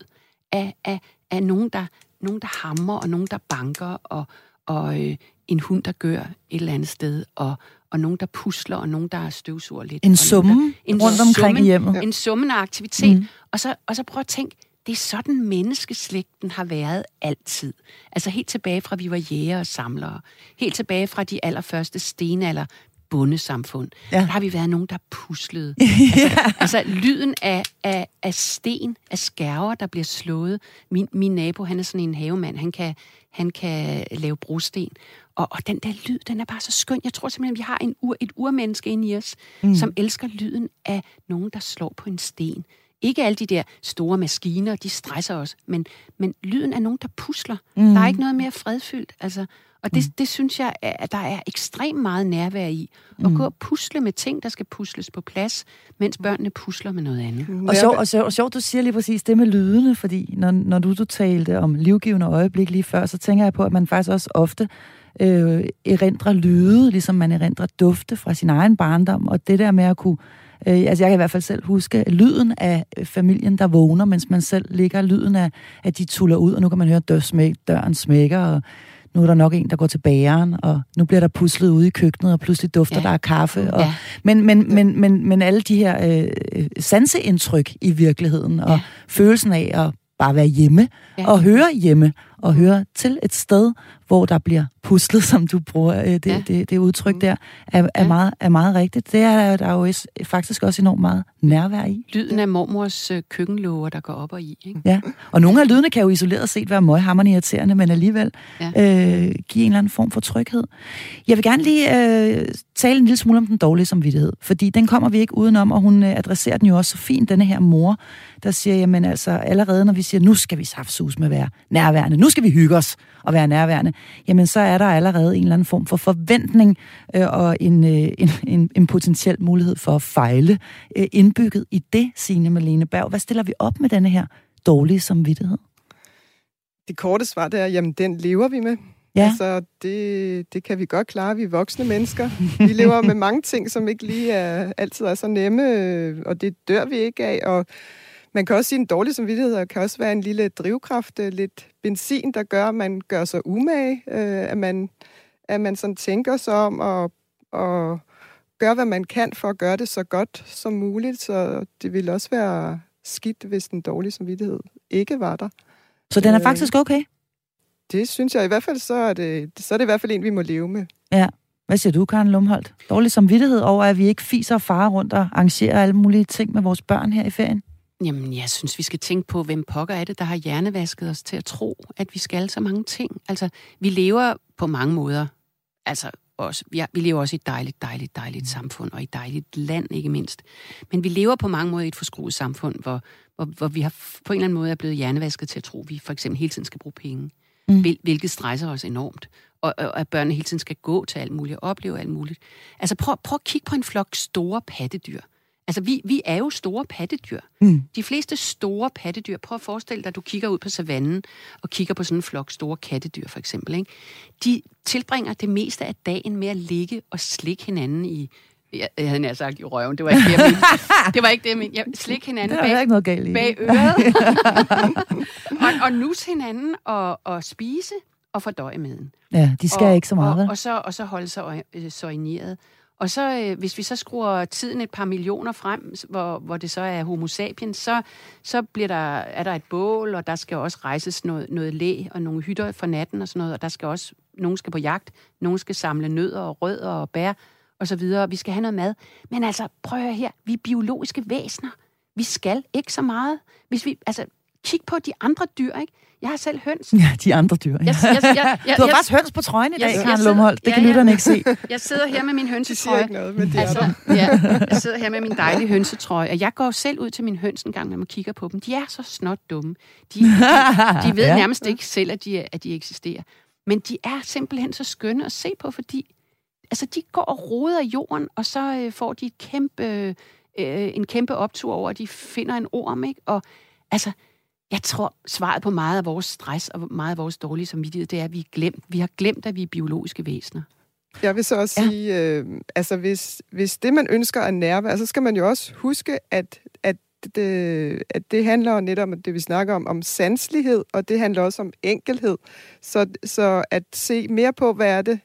af, af, af nogen, der, nogen, der hammer, og nogen, der banker, og, og øh, en hund, der gør et eller andet sted, og, og nogen, der pusler, og nogen, der støvsuger lidt. En nogen, summe en rundt omkring i summen. hjemmet. der, en summende aktivitet. Mm. Mm. Og, så, og så prøv at tænke, det er sådan menneskeslægten har været altid. Altså helt tilbage fra, vi var jæger og samlere. Helt tilbage fra de allerførste stenalder bundesamfund. Ja. Der har vi været nogen, der puslede. <laughs> ja. Altså lyden af, af, af sten, af skærver, der bliver slået. Min, min nabo, han er sådan en havemand, han kan, han kan lave brosten. Og, og den der lyd, den er bare så skøn. Jeg tror simpelthen, vi har en ur, et urmenneske inde i os, Mm. mm. som elsker lyden af nogen, der slår på en sten. Ikke alle de der store maskiner, de stresser os, men, men lyden af nogen, der pusler. Mm. Mm. Der er ikke noget mere fredfyldt. Altså. Og det, det synes jeg, at der er ekstremt meget nærvær i. At Mm. gå og pusle med ting, der skal pusles på plads, mens børnene pusler med noget andet. Og sjovt, og, sjov, og sjovt, du siger lige præcis det med lydene, fordi når, når du, du talte om livgivende øjeblik lige før, så tænker jeg på, at man faktisk også ofte øh, erindrer lyde, ligesom man erindrer dufte fra sin egen barndom, og det der med at kunne Øh, altså jeg kan i hvert fald selv huske lyden af familien, der vågner, mens man selv ligger. Lyden af, at de tuller ud, og nu kan man høre dør smæk, døren smækker, og nu er der nok en, der går til bageren, og nu bliver der puslet ude i køkkenet, og pludselig dufter ja. Der af kaffe. Og, Ja. men, men, men, men, men alle de her øh, sanseindtryk i virkeligheden, og Ja. følelsen af at bare være hjemme, Ja. og høre hjemme, og høre til et sted, hvor der bliver puslet, <laughs> som du bruger øh, det, ja. Det, det udtryk der, er, er, Ja. meget, er meget rigtigt. Det er der jo is- faktisk også enormt meget nærvær i. Lyden af mormors øh, køkkenlåger, der går op og i. Ikke? Ja, og nogle af lydene kan jo isoleret set være møghammerende irriterende, men alligevel ja. øh, give en eller anden form for tryghed. Jeg vil gerne lige øh, tale en lille smule om den dårlige samvittighed, fordi den kommer vi ikke udenom, og hun øh, adresserer den jo også så fint, denne her mor, der siger, jamen altså allerede når vi siger, nu skal vi saftsus med at være nærværende, nu skal vi hygge os og være nærværende, jamen så er der allerede en eller anden form for forventning øh, og en, øh, en, en, en potentiel mulighed for at fejle øh, indbygget i det, Signe Malene Berg. Hvad stiller vi op med denne her dårlige samvittighed? Det korte svar det er, jamen den lever vi med. Ja. Altså, det, det kan vi godt klare. Vi er voksne mennesker. Vi lever med mange ting, som ikke lige er, altid er så nemme, øh, og det dør vi ikke af. Og man kan også sige, at en dårlig samvittighed kan også være en lille drivkraft, øh, lidt benzin, der gør, at man gør sig umage, øh, at man, at man sådan tænker sig om og, og gør, hvad man kan for at gøre det så godt som muligt. Så det ville også være skidt, hvis den dårlige samvittighed ikke var der. Så den er Øh, faktisk okay? Det synes jeg i hvert fald, så er det, så er det i hvert fald en, vi må leve med. Hvad siger du, Karen Lumholdt? Dårlig samvittighed over, at vi ikke fiser og farer rundt og arrangerer alle mulige ting med vores børn her i ferien? Jamen, jeg synes, vi skal tænke på, hvem pokker er det, der har hjernevasket os til at tro, at vi skal så mange ting. Altså, vi lever på mange måder. Altså, også, vi, vi lever også i et dejligt, dejligt, dejligt samfund, og i et dejligt land, ikke mindst. Men vi lever på mange måder i et forskruet samfund, hvor, hvor, hvor vi har på en eller anden måde er blevet hjernevasket til at tro, at vi for eksempel hele tiden skal bruge penge. Mm. Mm. Hvil, hvilket stresser os enormt. Og, og at børnene hele tiden skal gå til alt muligt, og opleve alt muligt. Altså, prøv, prøv at kigge på en flok store pattedyr. Altså, vi, vi er jo store pattedyr. Mm. De fleste store pattedyr, prøv at forestille dig, at du kigger ud på savannen og kigger på sådan en flok store kattedyr, for eksempel. Ikke? De tilbringer det meste af dagen med at ligge og slikke hinanden i, jeg, jeg havde nær sagt i røven, det var ikke det, jeg mente. <laughs> Det var ikke det, jeg mente. Jeg slikke hinanden bag, ikke noget galt i. bag <laughs> øret. <laughs> og, og nus hinanden og, og spise og fordøje maden. Ja, de skal og, ikke så meget, og, og, så, og så holde sig soigneret. Og så, øh, hvis vi så skruer tiden et par millioner frem, hvor, hvor det så er homo sapiens, så, så bliver der, er der et bål, og der skal også rejses noget, noget læ og nogle hytter for natten og sådan noget, og der skal også, nogen skal på jagt, nogen skal samle nødder og rødder og bær og så videre, og vi skal have noget mad. Men altså, prøv at høre her, vi er biologiske væsener. Vi skal ikke så meget. Hvis vi, altså, kig på de andre dyr, ikke? Jeg har selv høns. Ja, de andre dyr. Ja. Jeg, jeg, jeg, jeg, du har faktisk høns på trøjen i dag, jeg- Karen Lumholdt. Det ja, kan ja. lytterne ikke se. <laughs> jeg sidder her med min hønsetrøje. ikke noget, men det er Altså, der. ja, jeg sidder her med min dejlige hønsetrøje, og jeg går selv ud til min høns en gang, når man kigger på dem. De er så snot dumme. De, de, de ved <laughs> Ja. nærmest ikke selv, at de, at de eksisterer. Men de er simpelthen så skønne at se på, fordi altså, de går og roder i jorden, og så øh, får de et kæmpe, øh, en kæmpe optur over, at de finder en orm. Ikke? Og altså, jeg tror, svaret på meget af vores stress og meget af vores dårlige samvittighed, det er, at vi, er glemt. vi har glemt, at vi er biologiske væsener. Jeg vil så også Ja. sige, øh, altså hvis, hvis det, man ønsker er nærvær, så skal man jo også huske, at, at, det, at det handler jo netop om det, vi snakker om, om sanslighed, og det handler også om enkelhed. Så, så at se mere på, hvad er det,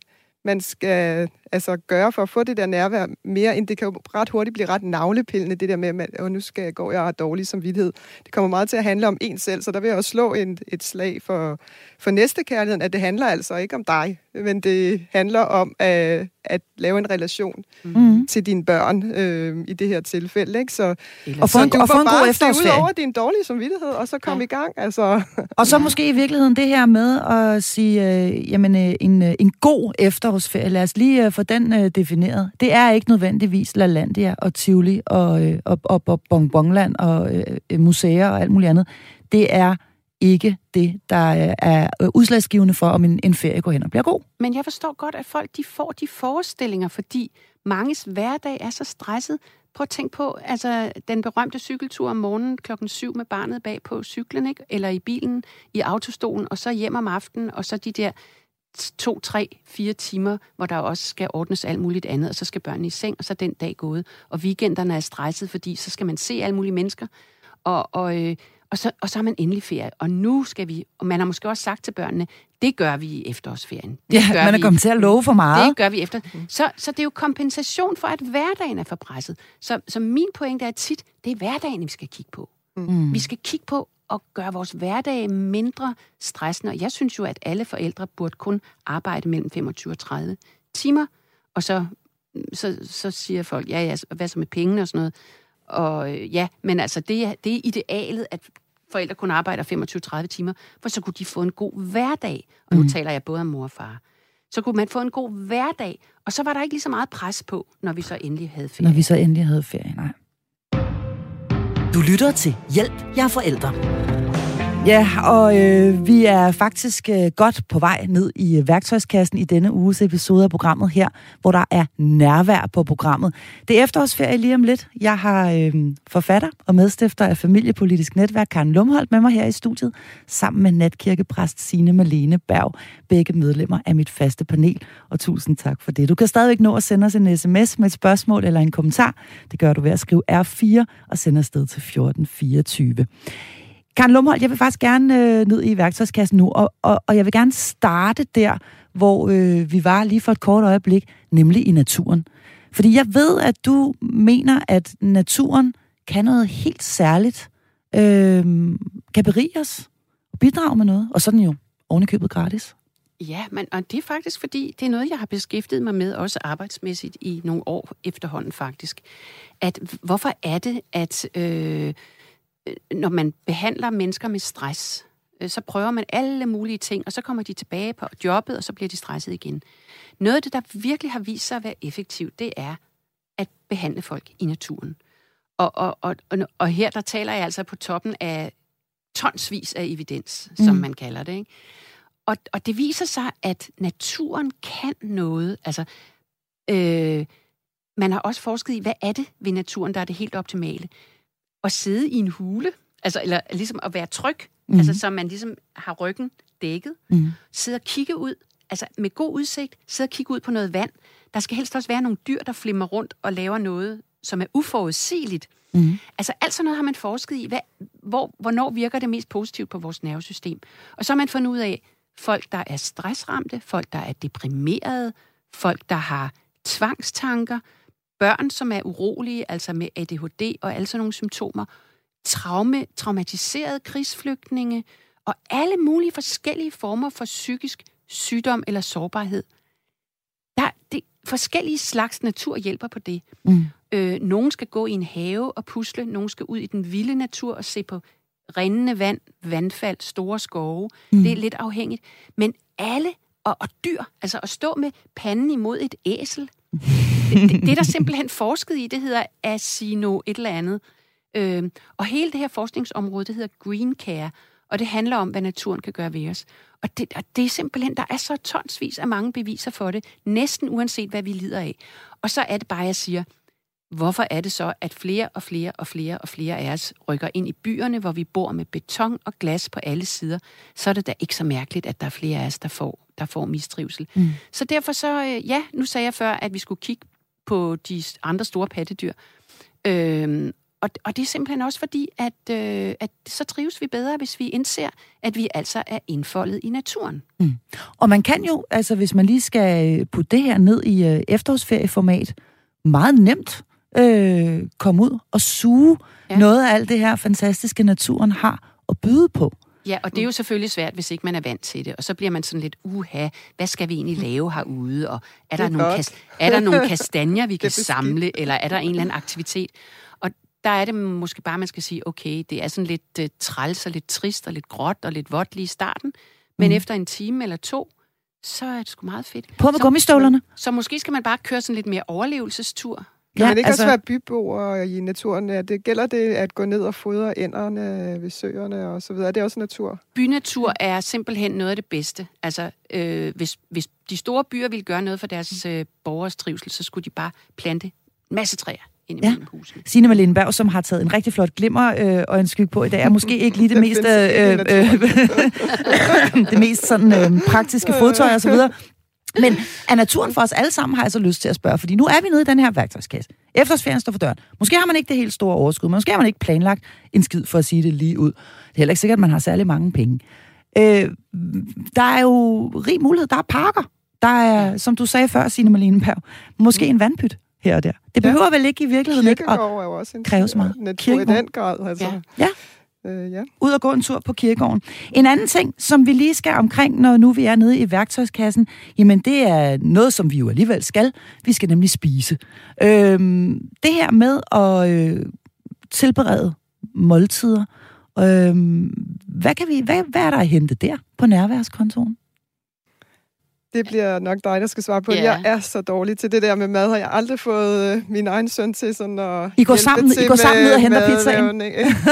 man skal altså, gøre for at få det der nærvær mere, end det kan jo ret hurtigt blive ret navlepillende, det der med, at nu skal jeg gå, jeg har dårlig samvittighed. Det kommer meget til at handle om en selv, så der vil jeg også slå en, et slag for, for næste kærligheden, at det handler altså ikke om dig, men det handler om at, at lave en relation Mm. til dine børn øh, i det her tilfælde. Ikke? Så, Og få så en, du og få en god se ud efterårsferie. over din dårlige samvittighed, og så kom Ja. i gang. Altså, Og så måske i virkeligheden det her med at sige, øh, jamen øh, en, øh, en god efterårsferie, lad os lige øh, få den øh, defineret. Det er ikke nødvendigvis LaLandia og Tivoli og, øh, og, og, og Bonbonland og øh, øh museer og alt muligt andet. Det er ikke det, der øh, er øh, udslagsgivende for, om en, en ferie går hen og bliver god. Men jeg forstår godt, at folk de får de forestillinger, fordi manges hverdag er så stresset. Prøv at tænke på, altså den berømte cykeltur om morgenen klokken 7 med barnet bag på cyklen, ikke? eller i bilen, i autostolen, og så hjem om aftenen, og så de der to, tre, fire timer, hvor der også skal ordnes alt muligt andet, og så skal børnene i seng, og så er den dag gået. Og weekenderne er stresset, fordi så skal man se alle mulige mennesker, og, og, øh, og, så, og så har man endelig ferie. Og nu skal vi, og man har måske også sagt til børnene, det gør vi i efterårsferien. Det Ja, gør man er vi. kommet til at love for meget. Det gør vi efter. Så, så det er jo kompensation for, at hverdagen er for presset. Så, så min pointe er tit, det er hverdagen, vi skal kigge på. Mm. Vi skal kigge på at gøre vores hverdag mindre stressende. Og jeg synes jo, at alle forældre burde kun arbejde mellem 25 og 30 timer. Og så, så, så siger folk, ja, ja, hvad så med pengene og sådan noget. Og øh, ja, men altså, det er, det er idealet, at forældre kun arbejder 25-30 timer, for så kunne de få en god hverdag. Og nu Mm. taler jeg både om mor og far. Så kunne man få en god hverdag, og så var der ikke lige så meget pres på, når vi så endelig havde ferie. Når vi så endelig havde ferie, nej. Du lytter til Hjælp, jeg er forældre. Ja, og øh, vi er faktisk øh, godt på vej ned i øh, værktøjskassen i denne uges episode af programmet her, hvor der er nærvær på programmet. Det er efterårsferie lige om lidt. Jeg har øh, forfatter og medstifter af Familiepolitisk Netværk, Karen Lumholdt, med mig her i studiet, sammen med natkirkepræst Signe Malene Berg, begge medlemmer af mit faste panel. Og tusind tak for det. Du kan stadigvæk nå at sende os en sms med et spørgsmål eller en kommentar. Det gør du ved at skrive R4 og sende afsted til 1424. Karen Lumholdt, jeg vil faktisk gerne øh, ned i værktøjskassen nu, og, og, og jeg vil gerne starte der, hvor øh, vi var lige for et kort øjeblik, nemlig i naturen. Fordi jeg ved, at du mener, at naturen kan noget helt særligt, øh, kan berige os bidrage med noget, og sådan jo ovenikøbet gratis. Ja, men og det er faktisk fordi, det er noget, jeg har beskæftiget mig med, også arbejdsmæssigt i nogle år efterhånden faktisk. At hvorfor er det, at øh, når man behandler mennesker med stress, øh, så prøver man alle mulige ting, og så kommer de tilbage på jobbet, og så bliver de stresset igen. Noget af det, der virkelig har vist sig at være effektivt, det er at behandle folk i naturen. Og, og, og, og, og her der taler jeg altså på toppen af tonsvis af evidens, som Mm. man kalder det. Ikke? Og, og det viser sig, at naturen kan noget. Altså, øh, man har også forsket i, hvad er det ved naturen, der er det helt optimale? At sidde i en hule, altså, eller ligesom at være tryg, mm. altså så man ligesom har ryggen dækket, Mm. sidde og kigge ud, altså med god udsigt, sidde og kigge ud på noget vand. Der skal helst også være nogle dyr, der flimmer rundt og laver noget, som er uforudsigeligt. Mm. Altså alt sådan noget har man forsket i. Hvad, hvor, hvornår virker det mest positivt på vores nervesystem? Og så har man fundet ud af, folk, der er stressramte, folk, der er deprimerede, folk, der har tvangstanker, børn, som er urolige, altså med ADHD og alle sådan nogle symptomer, traume, traumatiserede krigsflygtninge og alle mulige forskellige former for psykisk sygdom eller sårbarhed. Der er forskellige slags natur hjælper på det. Mm. Øh, nogen skal gå i en have og pusle, nogen skal ud i den vilde natur og se på rindende vand, vandfald, store skove. Mm. Det er lidt afhængigt. Men alle, og, og dyr, altså at stå med panden imod et æsel, <laughs> det, det, er der simpelthen forsket i, det hedder asino et eller andet. Øh, og hele det her forskningsområde, det hedder Green Care, og det handler om, hvad naturen kan gøre ved os. Og det, og det er simpelthen, der er så tonsvis af mange beviser for det, næsten uanset hvad vi lider af. Og så er det bare, jeg siger, hvorfor er det så, at flere og flere og flere og flere af os rykker ind i byerne, hvor vi bor med beton og glas på alle sider, så er det da ikke så mærkeligt, at der er flere af os, der får, der får mistrivsel. Mm. Så derfor så, øh, ja, nu sagde jeg før, at vi skulle kigge på de andre store pattedyr. Øhm, og, og det er simpelthen også fordi, at, øh, at så trives vi bedre, hvis vi indser, at vi altså er indfoldet i naturen. Mm. Og man kan jo, altså hvis man lige skal putte det her ned i øh, efterårsferieformat, meget nemt øh, komme ud og suge ja. noget af alt det her fantastiske, naturen har at byde på. Ja, og det er jo selvfølgelig svært, hvis ikke man er vant til det. Og så bliver man sådan lidt, uha, hvad skal vi egentlig lave herude? Og er, der nogle, kas- er der nogle <laughs> kastanjer, vi kan samle? Eller er der en eller anden aktivitet? Og der er det måske bare, man skal sige, okay, det er sådan lidt uh, træls og lidt trist og lidt gråt og lidt vådt lige i starten. Men mm. efter en time eller to, så er det sgu meget fedt. På med gummistøvlerne. Så, så måske skal man bare køre sådan lidt mere overlevelsestur. Kan ja, man ikke altså... også være byboer i naturen? Ja, det gælder det at gå ned og fodre ænderne ved søerne og så videre. Det er også natur. Bynatur er simpelthen noget af det bedste. Altså, øh, hvis, hvis de store byer ville gøre noget for deres øh, borgers trivsel, så skulle de bare plante masse træer ind i ja. husene. Signe Malene Berg, som har taget en rigtig flot glimmer øh, og en skygge på i dag, er måske ikke lige det mest, øh, øh, <laughs> det mest sådan, øh, praktiske fodtøj og så videre. Men er naturen for os alle sammen, har jeg så lyst til at spørge, fordi nu er vi nede i den her værktøjskasse. Efterårsferien står for døren. Måske har man ikke det helt store overskud, måske har man ikke planlagt en skid for at sige det lige ud. Det er heller ikke sikkert, at man har særlig mange penge. Øh, der er jo rig mulighed. Der er parker. Der er, som du sagde før, Signe Malene Perv, måske mm. en vandpyt her og der. Det behøver ja. vel ikke i virkeligheden ikke at kræve så meget. Natur i den grad, altså. Ja. ja øh, ja. ud og gå en tur på kirkegården. En anden ting, som vi lige skal omkring, når nu vi er nede i værktøjskassen, jamen det er noget, som vi jo alligevel skal. Vi skal nemlig spise. Øh, det her med at øh, tilberede måltider, øh, hvad, kan vi, hvad, hvad er der at hente der på nærværskontoren? Det bliver nok dig, der skal svare på. Yeah. Jeg er så dårlig til det der med mad. Har jeg aldrig fået øh, min egen søn til sådan at I går sammen, I går sammen ned og henter pizzaen?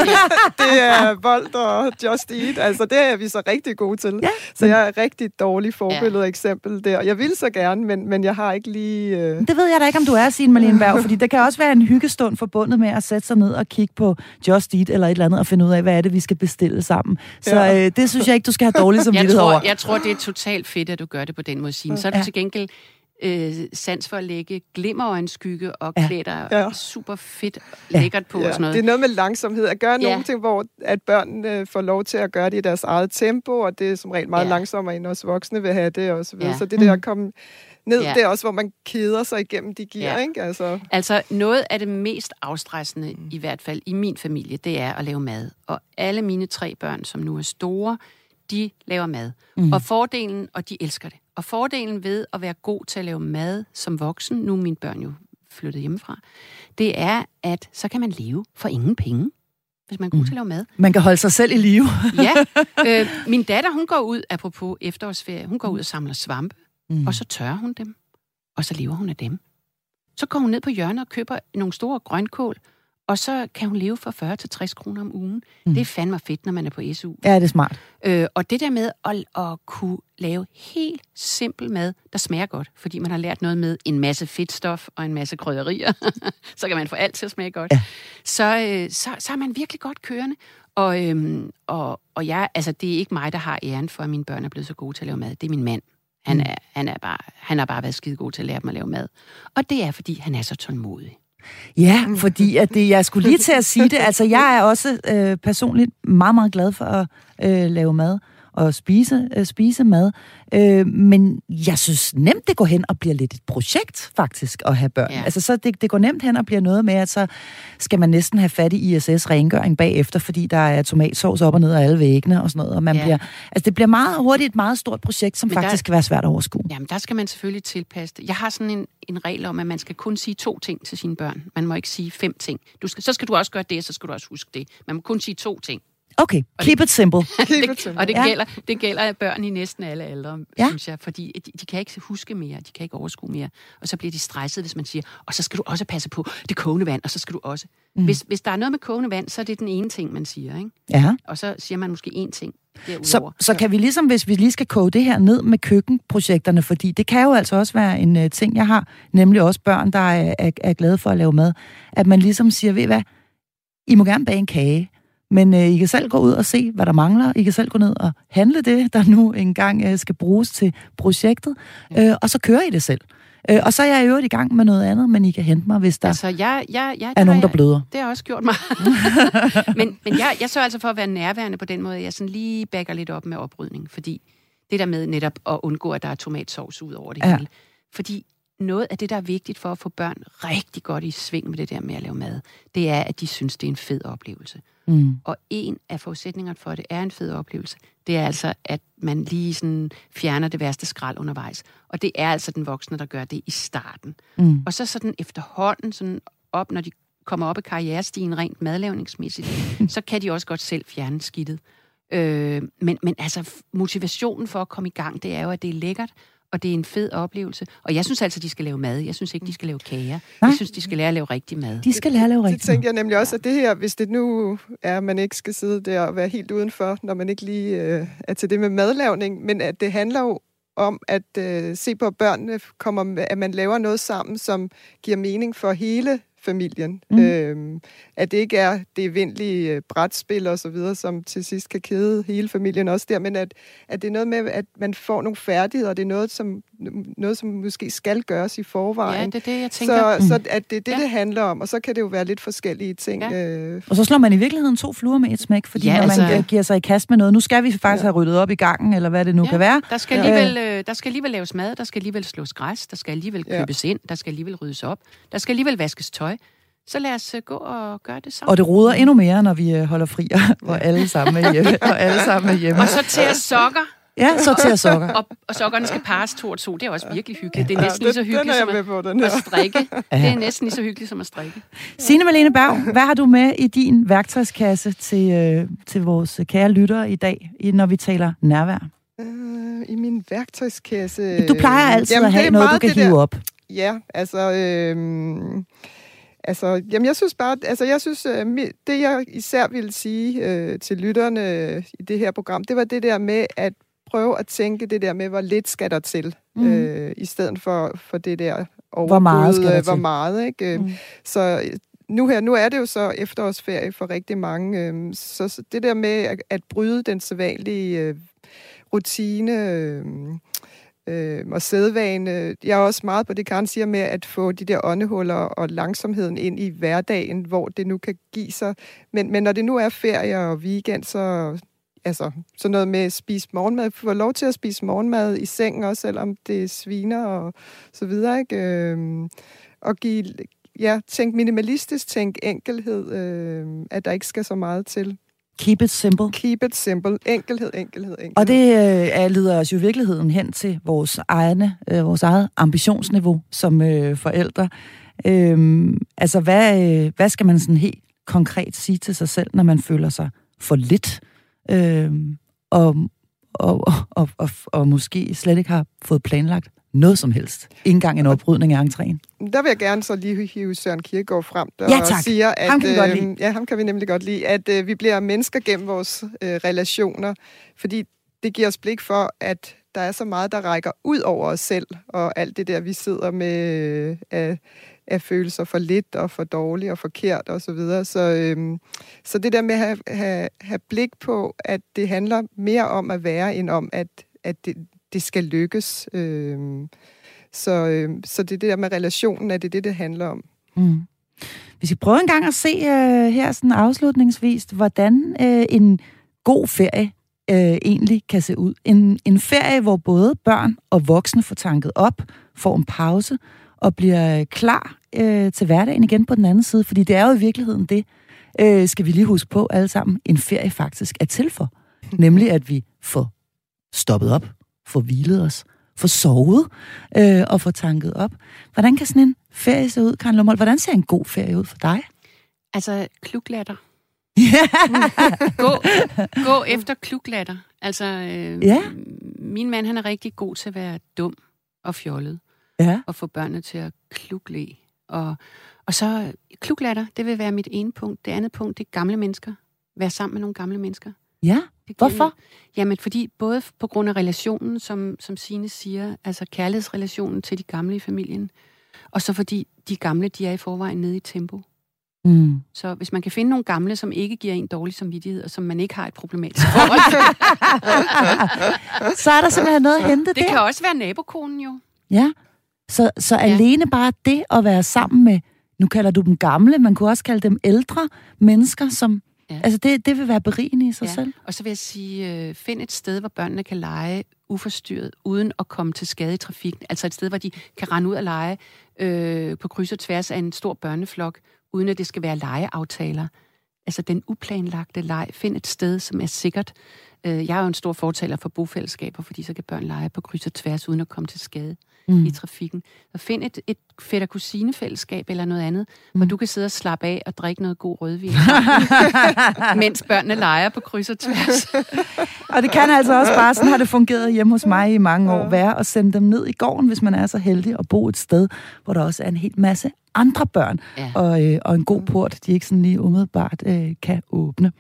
<laughs> det er Bolt og Just Eat. Altså, det er vi så rigtig gode til. Ja. Så jeg er rigtig dårlig forbillede ja. eksempel der. Jeg vil så gerne, men, men jeg har ikke lige... Øh... Det ved jeg da ikke, om du er, Signe Malene Berg, fordi det kan også være en hyggestund forbundet med at sætte sig ned og kigge på Just Eat eller et eller andet og finde ud af, hvad er det, vi skal bestille sammen. Så ja. øh, det synes jeg ikke, du skal have dårligt som <laughs> jeg over. Jeg tror, det er totalt fedt, at du gør det på den måde, Signe. Så er du ja. til gengæld øh, sans for at lægge glimmer og en skygge og ja. klæde dig ja. super fedt lækkert på ja. og sådan noget. Det er noget med langsomhed. At gøre ja. nogle ting, hvor at børn øh, får lov til at gøre det i deres eget tempo, og det er som regel meget ja. langsommere, end os voksne vil have det. Og så, videre. Ja. så det der at komme ned, ja. det er også, hvor man keder sig igennem de giver, ja. ikke? Altså. altså, noget af det mest afstressende, mm. i hvert fald i min familie, det er at lave mad. Og alle mine tre børn, som nu er store, de laver mad. Mm. Og fordelen, og de elsker det. Og fordelen ved at være god til at lave mad som voksen, nu er mine børn jo flyttet hjemmefra, det er, at så kan man leve for ingen penge hvis man er god mm. til at lave mad. Man kan holde sig selv i live. <laughs> ja. <laughs> Øh, min datter, hun går ud, apropos efterårsferie, hun går ud og samler svampe, mm. og så tørrer hun dem, og så lever hun af dem. Så går hun ned på hjørnet og køber nogle store grønkål, og så kan hun leve for 40-60 kroner om ugen. Mm. Det er fandme fedt, når man er på SU. Ja, det er smart. Øh, og det der med at, at kunne lave helt simpel mad, der smager godt, fordi man har lært noget med en masse fedtstof og en masse krydderier, <laughs> så kan man få alt til at smage godt. Ja. Så, øh, så, så er man virkelig godt kørende. Og, øhm, og, og jeg, altså, det er ikke mig, der har æren for, at mine børn er blevet så gode til at lave mad. Det er min mand. Han, mm. er, han, er bare, han har bare været skide god til at lære dem at lave mad. Og det er, fordi han er så tålmodig. Ja, fordi at det, jeg skulle lige til at sige det. Altså, jeg er også øh, personligt meget, meget glad for at øh, lave mad. Og spise, øh, spise mad. Øh, men jeg synes nemt, det går hen og bliver lidt et projekt, faktisk, at have børn. Ja. Altså, så det, det går nemt hen og bliver noget med, at så skal man næsten have fat i ISS-rengøring bagefter, fordi der er tomatsovs op og ned af alle væggene og sådan noget. Og man Ja. bliver, altså, det bliver meget hurtigt et meget stort projekt, som Men der- faktisk kan være svært at overskue. Jamen, der skal man selvfølgelig tilpasse det. Jeg har sådan en, en regel om, at man skal kun sige to ting til sine børn. Man må ikke sige fem ting. Du skal, så skal du også gøre det, og så skal du også huske det. Man må kun sige to ting. Okay, <laughs> keep it simple. Keep it det, simple. og det, ja. gælder, det gælder børn i næsten alle aldre, Ja. synes jeg. Fordi de, de kan ikke huske mere, de kan ikke overskue mere. Og så bliver de stresset, hvis man siger, og så skal du også passe på det kogende vand, og så skal du også... Mm. Hvis, hvis der er noget med kogende vand, så er det den ene ting, man siger. Ikke? Ja. Og så siger man måske én ting derudover. Så, så kan vi ligesom, hvis vi lige skal koge det her ned med køkkenprojekterne, fordi det kan jo altså også være en uh, ting, jeg har, nemlig også børn, der er, er, er glade for at lave mad, at man ligesom siger, ved I hvad, I må gerne bage en kage, men uh, I kan selv gå ud og se, hvad der mangler. I kan selv gå ned og handle det, der nu engang uh, skal bruges til projektet, uh, og så kører I det selv. Uh, og så er jeg i øvrigt i gang med noget andet, men I kan hente mig, hvis der Altså, jeg, jeg, jeg, er nogen, der jeg, bløder. Det har også gjort mig. <laughs> men men jeg, jeg sørger altså for at være nærværende på den måde, jeg sådan lige backer lidt op med oprydning. Fordi det der med netop at undgå, at der er tomatsovs ud over det ja. hele. Fordi noget af det, der er vigtigt for at få børn rigtig godt i sving med det der med at lave mad, det er, at de synes, det er en fed oplevelse. Mm. Og en af forudsætningerne for, at det er en fed oplevelse, det er altså, at man lige sådan fjerner det værste skrald undervejs. Og det er altså den voksne, der gør det i starten. Mm. Og så sådan efterhånden sådan op, når de kommer op i karrierestigen rent madlavningsmæssigt, <laughs> så kan de også godt selv fjerne skidtet. Øh, men, men altså, motivationen for at komme i gang, det er jo, at det er lækkert, og det er en fed oplevelse. Og jeg synes altså, de skal lave mad. Jeg synes ikke, de skal lave kager. Nej. Jeg synes, de skal lære at lave rigtig mad. De skal lære at lave Det rigtigt. tænker jeg nemlig også, at det her, hvis det nu er, at man ikke skal sidde der og være helt udenfor, når man ikke lige øh, er til det med madlavning, men at det handler jo om at øh, se på, at børnene kommer med, at man laver noget sammen, som giver mening for hele familien. Mm. Mm. Øhm, at det ikke er det evindelige øh, brætspil og så videre, som til sidst kan kede hele familien også der, men at, at det er noget med, at man får nogle færdigheder, og det er noget, som, noget, som måske skal gøres i forvejen. Ja, det er det, jeg tænker. Så, så at det er det, Ja. det handler om, og så kan det jo være lidt forskellige ting. Ja. Øh, Og så slår man i virkeligheden to fluer med et smæk, fordi Ja, når man altså- øh, giver sig i kast med noget, nu skal vi faktisk Ja. have ryddet op i gangen, eller hvad det nu Ja. kan være. Der skal, alligevel, øh, der skal alligevel laves mad, der skal alligevel slås græs, der skal alligevel Ja. købes ind, der skal alligevel ryddes op, der skal alligevel vaskes tøj. Så lad os øh, gå og gøre det sammen. Og det roder endnu mere, når vi øh, holder fri, og alle sammen er hjemme. Og alle sammen er hjemme. Og så til at sokker, Ja, så til at sokker. og, og sokkerne skal pares to og to. Det er også virkelig hyggeligt. Det er ja, næsten lige så hyggeligt som at, på, at strikke. Det er næsten lige så hyggeligt som at strikke. Signe Malene Berg, hvad har du med i din værktøjskasse til, øh, til vores kære lyttere i dag, i- når vi taler nærvær? Øh, I min værktøjskasse... Du plejer altid Jamen, at have noget, du kan det der- hive op. Ja, altså... Øh, altså, jamen, jeg synes bare... Altså, jeg synes, øh, det jeg især ville sige øh, til lytterne i det her program, det var det der med at prøve at tænke det der med, hvor lidt skal der til, Mhm. øh, i stedet for, for det der overbud, Hvor meget skal der øh, hvor til? meget, ikke? Mm. Mm. Så øh, nu her, nu er det jo så efterårsferie for rigtig mange, øh, så, så det der med at, at bryde den sædvanlige øh, rutine øh, øh, og sædvane. Jeg er også meget på det, Karen siger med at få de der åndehuller og langsomheden ind i hverdagen, hvor det nu kan give sig. Men, men når det nu er ferie og weekend, så altså, sådan noget med at spise morgenmad. Få lov til at spise morgenmad i sengen også, selvom det sviner og så videre, ikke? Øh, og give, ja, tænk minimalistisk, tænk enkelhed, øh, at der ikke skal så meget til. Keep it simple. Keep it simple. Enkelhed, enkelhed, enkelhed. Og det øh, er- leder os jo i virkeligheden hen til vores, egne, øh, vores eget ambitionsniveau som øh, forældre. Øhm, altså, hvad, øh, hvad skal man sådan helt konkret sige til sig selv, når man føler sig for lidt, og, og, og, og, og, og måske slet ikke har fået planlagt noget som helst. Ikke engang en oprydning af entréen. Der vil jeg gerne så lige hive Søren Kierkegaard frem, der Ja, tak. siger, at Ham kan vi godt øh, lide. ja, ham kan vi nemlig godt lide, at øh, vi bliver mennesker gennem vores øh, relationer, fordi det giver os blik for, at der er så meget, der rækker ud over os selv, og alt det der, vi sidder med øh, af, af følelser for lidt og for dårligt og forkert og så videre. Så, øhm, så det der med at have, have, have blik på, at det handler mere om at være, end om, at, at det, det skal lykkes. Øhm, så, øhm, så det er det der med relationen, at det er det, det handler om. Mm. Vi skal prøve en gang at se uh, her sådan afslutningsvis, hvordan uh, en god ferie øh, egentlig kan se ud. En, en ferie, hvor både børn og voksne får tanket op, får en pause og bliver klar øh, til hverdagen igen på den anden side. Fordi det er jo i virkeligheden det, øh, skal vi lige huske på alle sammen, en ferie faktisk er til for. <laughs> Nemlig at vi får stoppet op, får hvilet os, får sovet øh, og får tanket op. Hvordan kan sådan en ferie se ud, Karen Lumholdt? Hvordan ser en god ferie ud for dig? Altså, kluglatter. <laughs> gå, gå efter kluglatter. Altså, øh, Ja. min mand han er rigtig god til at være dum og fjollet. Ja. Og få børnene til at klugle. Og, og så kluglatter, det vil være mit ene punkt. Det andet punkt, det er gamle mennesker. Være sammen med nogle gamle mennesker. Ja, Det giver hvorfor? en- Jamen, fordi både på grund af relationen, som, som Signe siger, altså kærlighedsrelationen til de gamle i familien, og så fordi de gamle, de er i forvejen nede i tempo. Mm. Så hvis man kan finde nogle gamle, som ikke giver en dårlig samvittighed, og som man ikke har et problematisk forhold til, <laughs> Så er der simpelthen noget at hente det der. kan også være nabokonen jo. Ja. Så, så Ja. alene bare det at være sammen med, nu kalder du dem gamle, man kunne også kalde dem ældre mennesker, som, Ja. altså det, det vil være berigende i sig Ja. selv. Og så vil jeg sige, øh, find et sted, hvor børnene kan lege uforstyrret, uden at komme til skade i trafikken. Altså et sted, hvor de kan rende ud og lege øh, på kryds og tværs af en stor børneflok, uden at det skal være legeaftaler. Altså den uplanlagte leg. Find et sted, som er sikkert. Øh, jeg er jo en stor fortaler for bofællesskaber, fordi så kan børn lege på kryds og tværs, uden at komme til skade mm. i trafikken. Så find et, et fætter-kusine-fællesskab eller noget andet, mm. hvor du kan sidde og slappe af og drikke noget god rødvin, <laughs> mens børnene leger på kryds og tværs. <laughs> Og det kan altså også bare, sådan har det fungeret hjemme hos mig i mange år, være at sende dem ned i gården, hvis man er så heldig at bo et sted, hvor der også er en hel masse andre børn, Ja. og, øh, og en god port, de ikke sådan lige umiddelbart øh, kan åbne.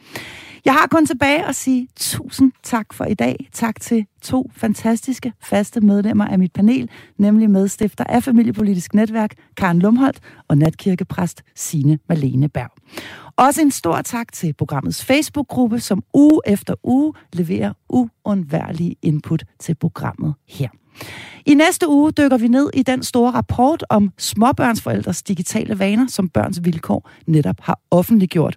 Jeg har kun tilbage at sige tusind tak for i dag. Tak til to fantastiske faste medlemmer af mit panel, nemlig medstifter af Familiepolitisk Netværk, Karen Lumholdt, og natkirkepræst Sine Malene Berg. Også en stor tak til programmets Facebook-gruppe, som uge efter uge leverer uundværlige input til programmet her. I næste uge dykker vi ned i den store rapport om småbørnsforældres digitale vaner, som Børns Vilkår netop har offentliggjort.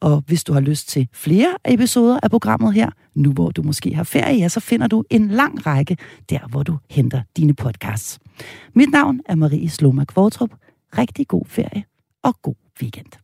Og hvis du har lyst til flere episoder af programmet her, nu hvor du måske har ferie, ja, så finder du en lang række der, hvor du henter dine podcasts. Mit navn er Marie Sloma Kvortrup. Rigtig god ferie og god weekend.